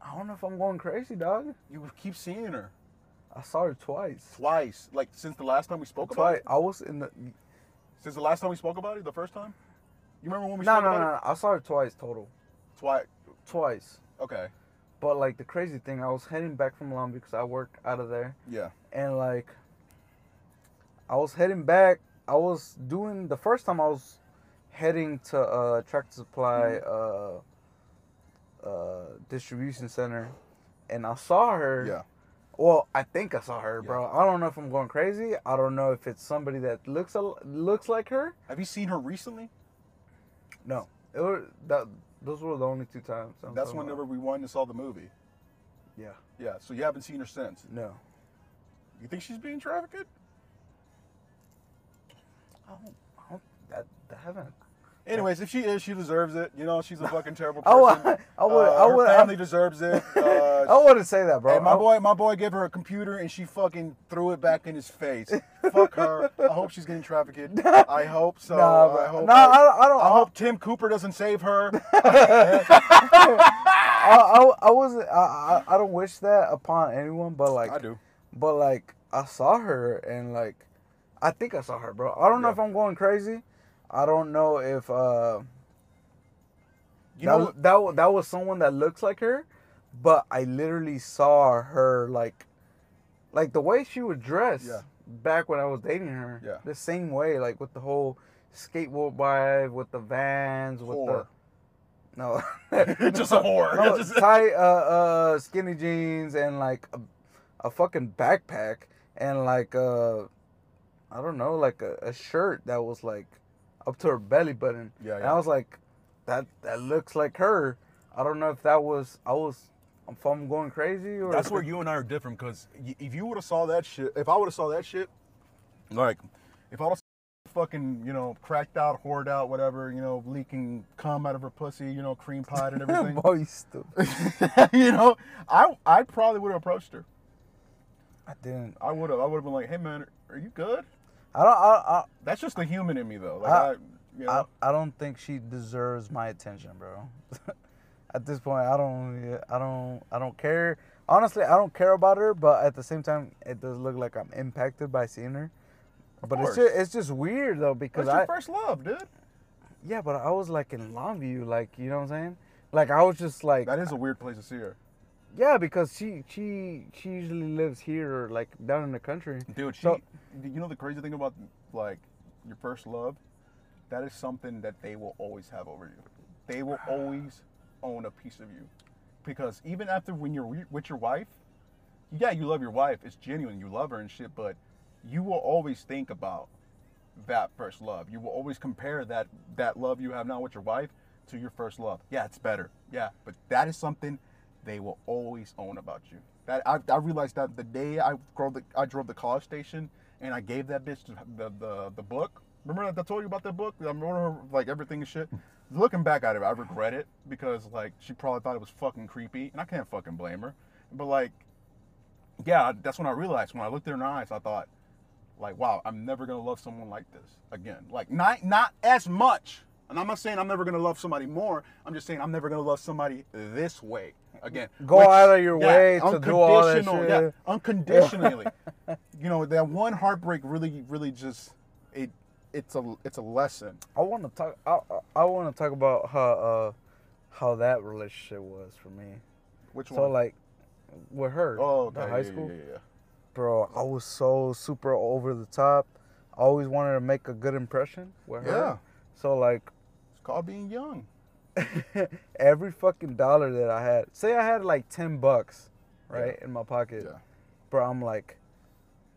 I don't know if I'm going crazy, dog. You keep seeing her I saw her twice. twice, like since the last time we spoke about Twice. it. I was in the. Since the last time we spoke about it, the first time. You remember when we No, spoke no, no, about no. I saw her twice total. Twice. Twice. Okay. But like the crazy thing, I was heading back from Long because I work out of there. Yeah. and like I was heading back. I was doing the first time I was heading to uh Tractor Supply uh uh distribution center, and I saw her. Yeah. Well, I think I saw her, Yeah. bro. I don't know if I'm going crazy. I don't know if it's somebody that looks a, looks like her. Have you seen her recently? No, it were that. Those were the only two times. I'm That's talking about. whenever we went and saw the movie. Yeah. Yeah. So you haven't seen her since. No. You think she's being trafficked? I don't. I don't that, that haven't. Anyways, if she is, she deserves it. You know, she's a fucking terrible person. I would. I would. Uh, I her would. family I, deserves it. Uh, I wouldn't say that, bro. Hey, my boy, my boy gave her a computer and she fucking threw it back in his face. Fuck her. I hope she's getting trafficked. I hope so. Nah, bro. I hope. Nah, I- I don't- I hope Tim Cooper doesn't save her. I, I, I wasn't. I, I, I don't wish that upon anyone, but like, I do. but like, I saw her and like, I think I saw her, bro. I don't know if I'm going crazy. I don't know if uh, You that, know, was- that that was someone that looks like her, but I literally saw her like, like the way she would dress Yeah. back when I was dating her. Yeah. The same way, like with the whole skateboard vibe, with the vans, with Whore. the no, Just a whore. no, Just- tight, uh, uh, skinny jeans and like a, a fucking backpack and like uh, I don't know, like a, a shirt that was like up to her belly button. Yeah, And yeah. I was like, that that looks like her. I don't know if that was I was if I'm going crazy or That's where you and I are different because if you would have saw that shit, if I would have saw that shit, like, if I have fucking, you know, cracked out, hoard out, whatever, you know, leaking cum out of her pussy, you know, cream pie and everything. Stupid. you know, I I probably would have approached her. I didn't. I would have. I would have been like, "Hey, man, are you good?" I don't. I, That's just the human in me, though. Like, I- I, you know, I, I don't think she deserves my attention, bro. at this point, I don't. I don't. I don't care. Honestly, I don't care about her, but at the same time, it does look like I'm impacted by seeing her. But it's just, it's just weird though because that's your I first love, dude. yeah, but I was like in Longview, like you know what I'm saying. Like I was just like That is a weird place to see her, yeah, because she she she usually lives here or like down in the country. dude. She, So- you know, the crazy thing about like your first love, that is something that they will always have over you. They will always own a piece of you, because even after when you're with your wife, yeah, you love your wife. It's genuine. You love her and shit, but you will always think about that first love. You will always compare that that love you have now with your wife to your first love. Yeah, it's better. Yeah, but that is something they will always own about you. That I, I realized that the day I drove the I drove the college station and I gave that bitch the the, the book. Remember that I told you about that book? I remember like everything and shit. Looking back at it, I regret it because like she probably thought it was fucking creepy, and I can't fucking blame her. But like, yeah, that's when I realized when I looked in her eyes, I thought, like, wow, I'm never gonna love someone like this again. Like, not not as much. And I'm not saying I'm never gonna love somebody more. I'm just saying I'm never gonna love somebody this way again. Go out of your way to do all that shit. Yeah, unconditionally. you know, that one heartbreak really, really just it. It's a it's a lesson. I want to talk. I, I- want to talk about how uh how that relationship was for me. Which So one? So like with her, oh, okay, the high yeah, school, Yeah, yeah, yeah. bro. I was so super over the top. I always wanted to make a good impression with her. Yeah. So like called being young. every fucking dollar that I had, say I had like ten bucks, right, in my pocket, Yeah. bro. I'm like,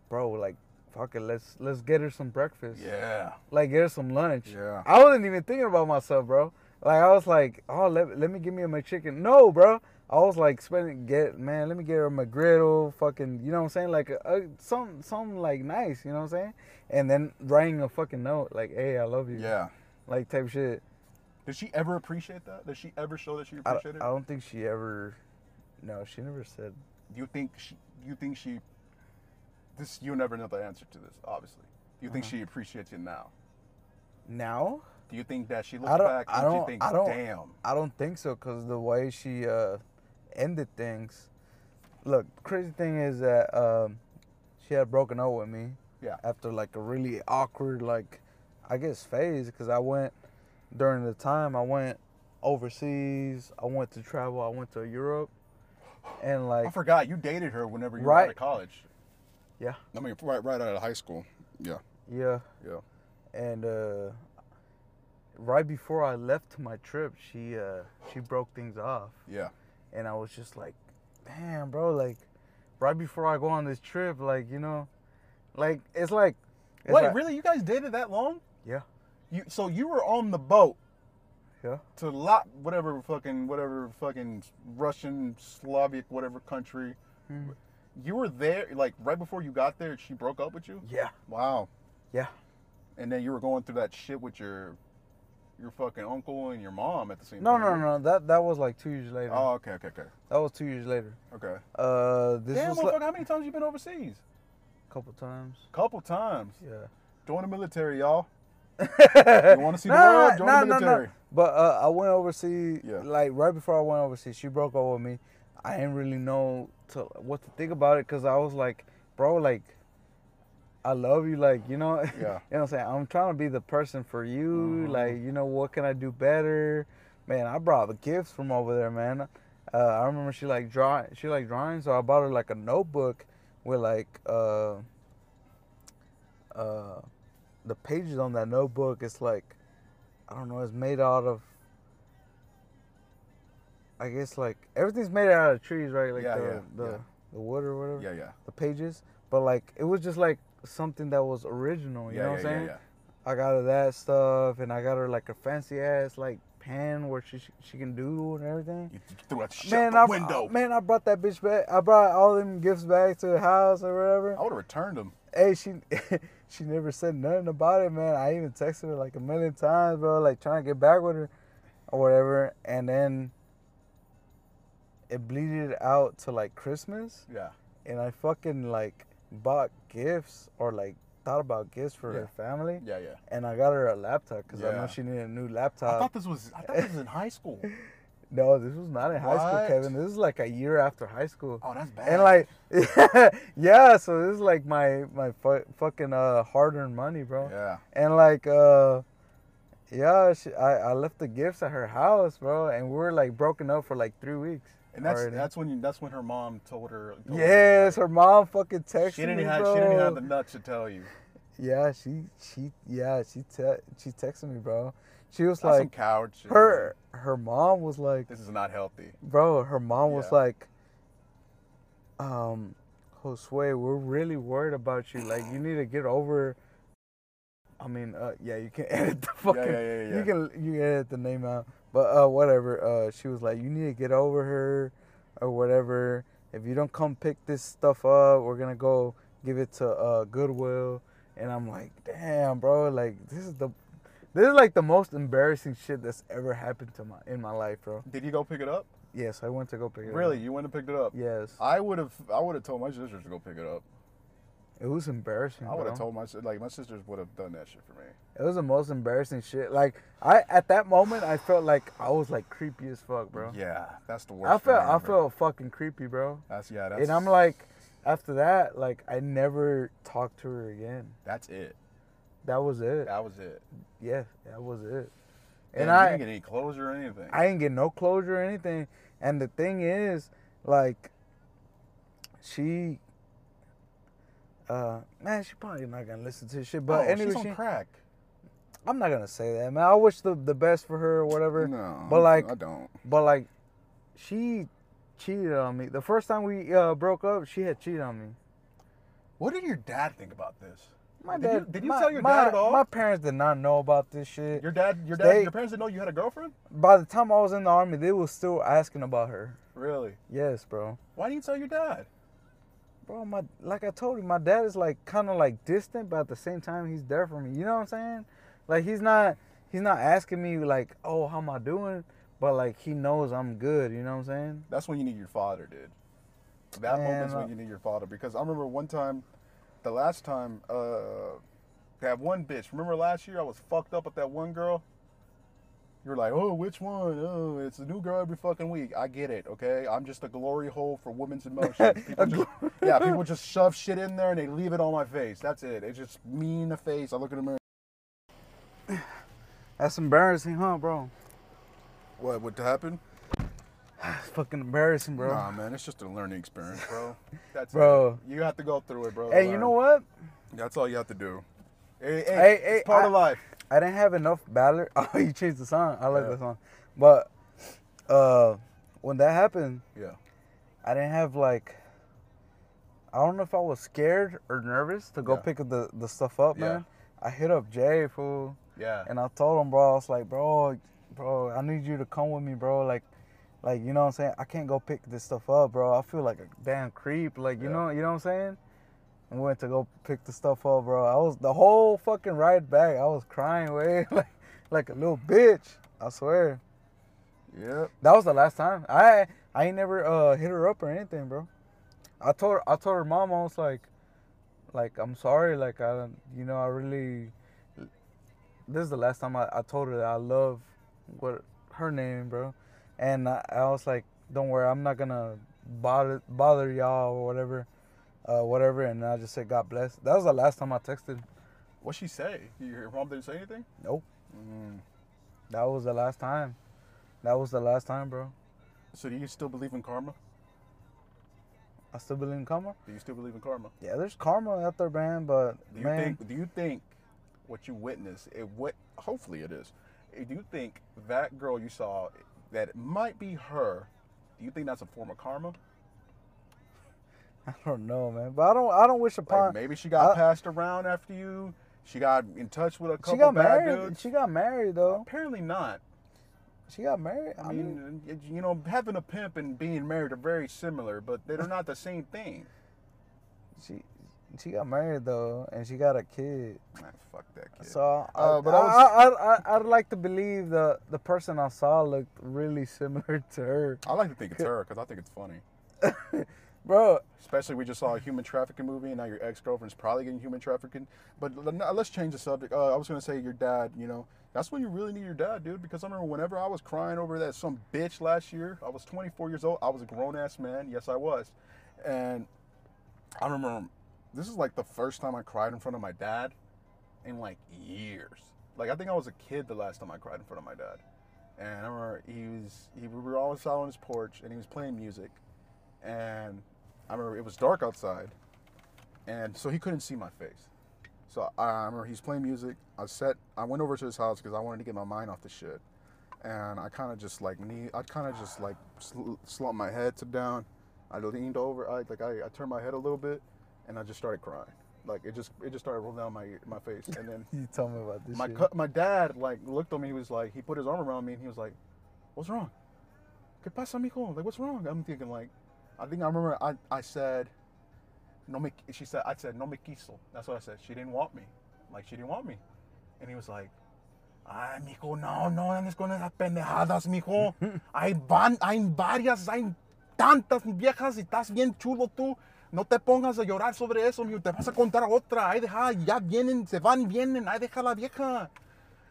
bro, like, fuck it, let's let's get her some breakfast. Yeah. Like get her some lunch. Yeah. I wasn't even thinking about myself, bro. Like I was like, oh, let, let me give me a McChicken. No, bro. I was like spending get man, let me get her a McGriddle, fucking, you know what I'm saying? Like a, a, some something like nice, you know what I'm saying? And then writing a fucking note like, hey, I love you. Yeah. Like type shit. Did she ever appreciate that? Did she ever show that she I, appreciated I it? don't think she ever. No, she never said. Do you think she? Do you think she? This you'll never know the answer to this, obviously. Do you think Uh-huh. she appreciates it now? Now? Do you think that she I looks back I don't- she thinks, I don't- "Damn, I don't think so, cause the way she uh, ended things. Look, crazy thing is that um, she had broken up with me. Yeah. After like a really awkward, like, I guess phase, cause I went during the time I went overseas. I went to travel. I went to Europe, and like I forgot you dated her whenever you were Right. out of college." yeah, I mean, right, right out of high school. Yeah. yeah, Yeah. and uh, right before I left my trip, she uh, she broke things off. Yeah. and I was just like, damn, bro, like right before I go on this trip, like you know, like it's like, it's Wait, like- really? You guys dated that long? Yeah, You so you were on the boat yeah, to lot whatever fucking whatever fucking Russian Slavic whatever country. Hmm. You were there like right before you got there. She broke up with you. yeah, Wow. yeah. And then you were going through that shit with your your fucking uncle and your mom at the same No, time. no, right? no, that that was like two years later. Oh, okay, okay, okay, That was two years later. okay. Uh, this Damn, was motherfucker, like how many times you been overseas? a couple times. Couple times. Yeah. Join the military, y'all. You wanna see the world? Join the military. But uh, I went overseas. Yeah. Like right before I went overseas, she broke up with me. I didn't really know to what to think about it because I was like, bro, like, I love you, like you know. Yeah. you know what I'm saying? I'm trying to be the person for you. Mhm. Like, you know, what can I do better? Man, I brought the gifts from over there, man. Uh, I remember she like draw. She like drawing, so I bought her like a notebook with like uh, uh, the pages on that notebook. It's like I don't know. It's made out of. I guess like everything's made out of trees, right? Like Yeah, the yeah, the, yeah. the wood or whatever Yeah, yeah. the pages, but like it was just like something that was original. You yeah, know what I'm saying? yeah. I got her that stuff, and I got her like a fancy ass like pen where she she can do and everything. You threw shit Man, out the I window. man, I brought that bitch back. I brought all them gifts back to the house or whatever. I would have returned them. Hey, she she never said nothing about it, man. I even texted her like a million times, bro, like trying to get back with her or whatever. And then it bleeded out to like Christmas, Yeah. and I fucking like bought gifts or like thought about gifts for Yeah. her family, Yeah, yeah. and I got her a laptop because I know she needed a new laptop. I thought this was I thought this was in high school. no, this was not in high school, What? Kevin. This is like a year after high school. Oh, that's bad. And like, yeah, so this is like my my fu- fucking uh hard earned money, bro. yeah. And like, uh, yeah, she, I I left the gifts at her house, bro, and we were like broken up for like three weeks. And that's already. that's when you, that's when her mom told her. told Yes, her, her mom fucking texted she didn't me, have bro. she didn't even have the nuts to tell you. Yeah, she she yeah she te- she texted me, bro. She was That's like, coward shit. her her mom was like, This is not healthy. bro, her mom was like, um, Josue, we're really worried about you. Like, you need to get over. I mean, uh, yeah, you can edit the fucking. yeah, yeah, yeah. You can you can edit the name out, but uh, whatever. Uh, she was like, you need to get over her, or whatever. If you don't come pick this stuff up, we're gonna go give it to uh Goodwill. And I'm like, damn, bro, like this is the. This is like the most embarrassing shit that's ever happened to my in my life, bro. Did you go pick it up? Yes, I went to go pick it up. Really? You went and picked it up? Yes. I would have I would have told my sisters to go pick it up. It was embarrassing. I would have bro. told my si- like my sisters would have done that shit for me. It was the most embarrassing shit. Like I at that moment I felt like I was like creepy as fuck, bro. Yeah, that's the worst. I felt I remember. felt fucking creepy, bro. That's yeah. That's And I'm like, after that, like I never talked to her again. that's it. That was it. That was it. Yeah, that was it. And And I didn't get any closure or anything. I didn't get no closure or anything. And the thing is, like, she, uh, man, she probably not gonna listen to this shit. But no, anyway, she's on she, crack. I'm not gonna say that, man. I wish the the best for her or whatever. No, but like, I don't. but like, she cheated on me. The first time we uh, broke up, she had cheated on me. What did your dad think about this? My Did dad. you- did you my- tell your my- dad at all? My parents did not know about this shit. Your dad, your dad, They- your parents didn't know you had a girlfriend. By the time I was in the army, they were still asking about her. Really? Yes, bro. Why didn't you tell your dad? Bro, my like I told you, my dad is like kind of like distant, but at the same time, he's there for me. You know what I'm saying? Like he's not he's not asking me like, oh, how am I doing? But like he knows I'm good. You know what I'm saying? That's when you need your father, dude. That Man, moment's uh, when you need your father because I remember one time, the last time, uh, that one bitch. Remember last year I was fucked up with that one girl. You were like, oh, which one? Oh, it's a new girl every fucking week. I get it, okay? I'm just a glory hole for women's emotions. People just, yeah, people just shove shit in there and they leave it on my face. That's it. It's just me in the face. I look in the mirror. That's embarrassing, huh, bro? What what happen? It's fucking embarrassing, bro. Nah, man, it's just a learning experience, bro. That's Bro. it. You have to go through it, bro. hey, you know what? That's all you have to do. Hey, hey, Hey, hey, it's part I- of life. I didn't have enough ballot. Oh, you changed the song. I like Yeah. the song. But uh, when that happened, Yeah. I didn't have like. I don't know if I was scared or nervous to go Yeah. pick the the stuff up, Yeah. man. I hit up Jay fool, Yeah. and I told him, bro, I was like, bro, bro, I need you to come with me, bro. Like, like you know what I'm saying? I can't go pick this stuff up, bro. I feel like a damn creep. Like you Yeah. know, you know what I'm saying? And we went to go pick the stuff up, bro. I was the whole fucking ride back. I was crying, way like like a little bitch. I swear. Yep. That was the last time. I I ain't never uh hit her up or anything, bro. I told her, I told her mom I was like, like I'm sorry, like I don't you know I really. This is the last time I, I told her that I love what her name, bro, and I, I was like, don't worry, I'm not gonna bother bother y'all or whatever, uh whatever, and I just said God bless. That was the last time I texted. What'd she say? Your mom didn't say anything? Nope, Mm. that was the last time. That was the last time, bro. So do you still believe in karma? I still believe in karma. Do you still believe in karma? Yeah, there's karma out there, man. But Do you man, think? Do you think what you witnessed? It what? Hopefully it is. Do you think that girl you saw that it might be her? Do you think that's a form of karma? I don't know, man. But I don't. I don't wish Like upon. maybe she got I- passed around after you. She got in touch with a couple she got bad married. dudes. She got married though. Apparently not. She got married. I mean, it- you know, having a pimp and being married are very similar, but they're not the same thing. she. She got married though, and she got a kid. Man, fuck that kid. So I, Uh, but I, I was- I, I, I, would like to believe the the person I saw looked really similar to her, I like to think it's her because I think it's funny. bro. Especially we just saw a human trafficking movie, and now your ex girlfriend's probably getting human trafficking. But let's change the subject. Uh, I was gonna say your dad. You know, that's when you really need your dad, dude. Because I remember whenever I was crying over that some bitch last year, I was 24 years old. I was a grown ass man. Yes, I was. And I remember this is like the first time I cried in front of my dad in like years. Like I think I was a kid the last time I cried in front of my dad. And I remember he was he, we were always out on his porch and he was playing music. And I remember it was dark outside. And so he couldn't see my face. So I remember he's playing music. I set I went over to his house because I wanted to get my mind off the shit. And I kind of just like knee I kind of just like sl- slumped my head to down. I leaned over, I like I, I turned my head a little bit, and I just started crying. Like it just it just started rolling down my my face, and then You tell me about this my cu- my dad like looked at me. He was like he put his arm around me, and he was like, "What's wrong? ¿Qué pasa, mijo? Like what's wrong?" I'm thinking like, I think I remember I I said, "No me." She said I said no me quiso. That's what I said. She didn't want me. Like she didn't want me, and he was like. Ay, mijo, no, no andes con esas pendejadas, mijo. Hay, van, hay varias, hay tantas viejas y estás bien chulo tú. No te pongas a llorar sobre eso, mijo. Te vas a contar otra. Ay, deja, ya vienen, se van vienen. Ay, deja la vieja.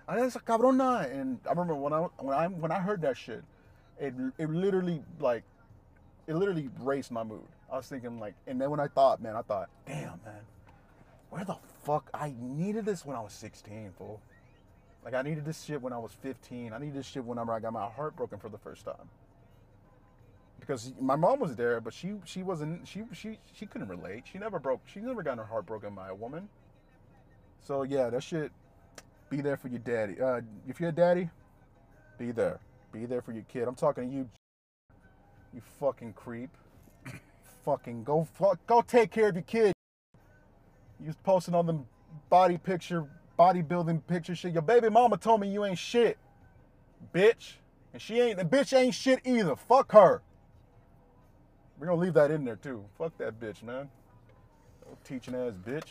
Ay, esa cabrona. And I remember when I when I when I heard that shit, it it literally like it literally raised my mood. I was thinking like, and then when I thought, man, I thought, damn, man, where the fuck I needed this when I was 16, fool. Like I needed this shit when I was 15. I needed this shit whenever I got my heart broken for the first time. Because my mom was there, but she she wasn't she she she couldn't relate. She never broke. She never got her heart broken by a woman. So yeah, that shit. Be there for your daddy. Uh, if you're a daddy, be there. Be there for your kid. I'm talking to you. You fucking creep. fucking go fuck go take care of your kid. You posting on them body picture, bodybuilding picture shit. Your baby mama told me you ain't shit, bitch. And she ain't, the bitch ain't shit either. Fuck her. We're gonna leave that in there too. Fuck that bitch, man. Old teaching ass bitch.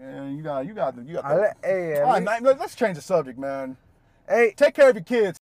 Man, you got, you got, you got. The- let- hey, All right, now, let's change the subject, man. hey, Take care of your kids.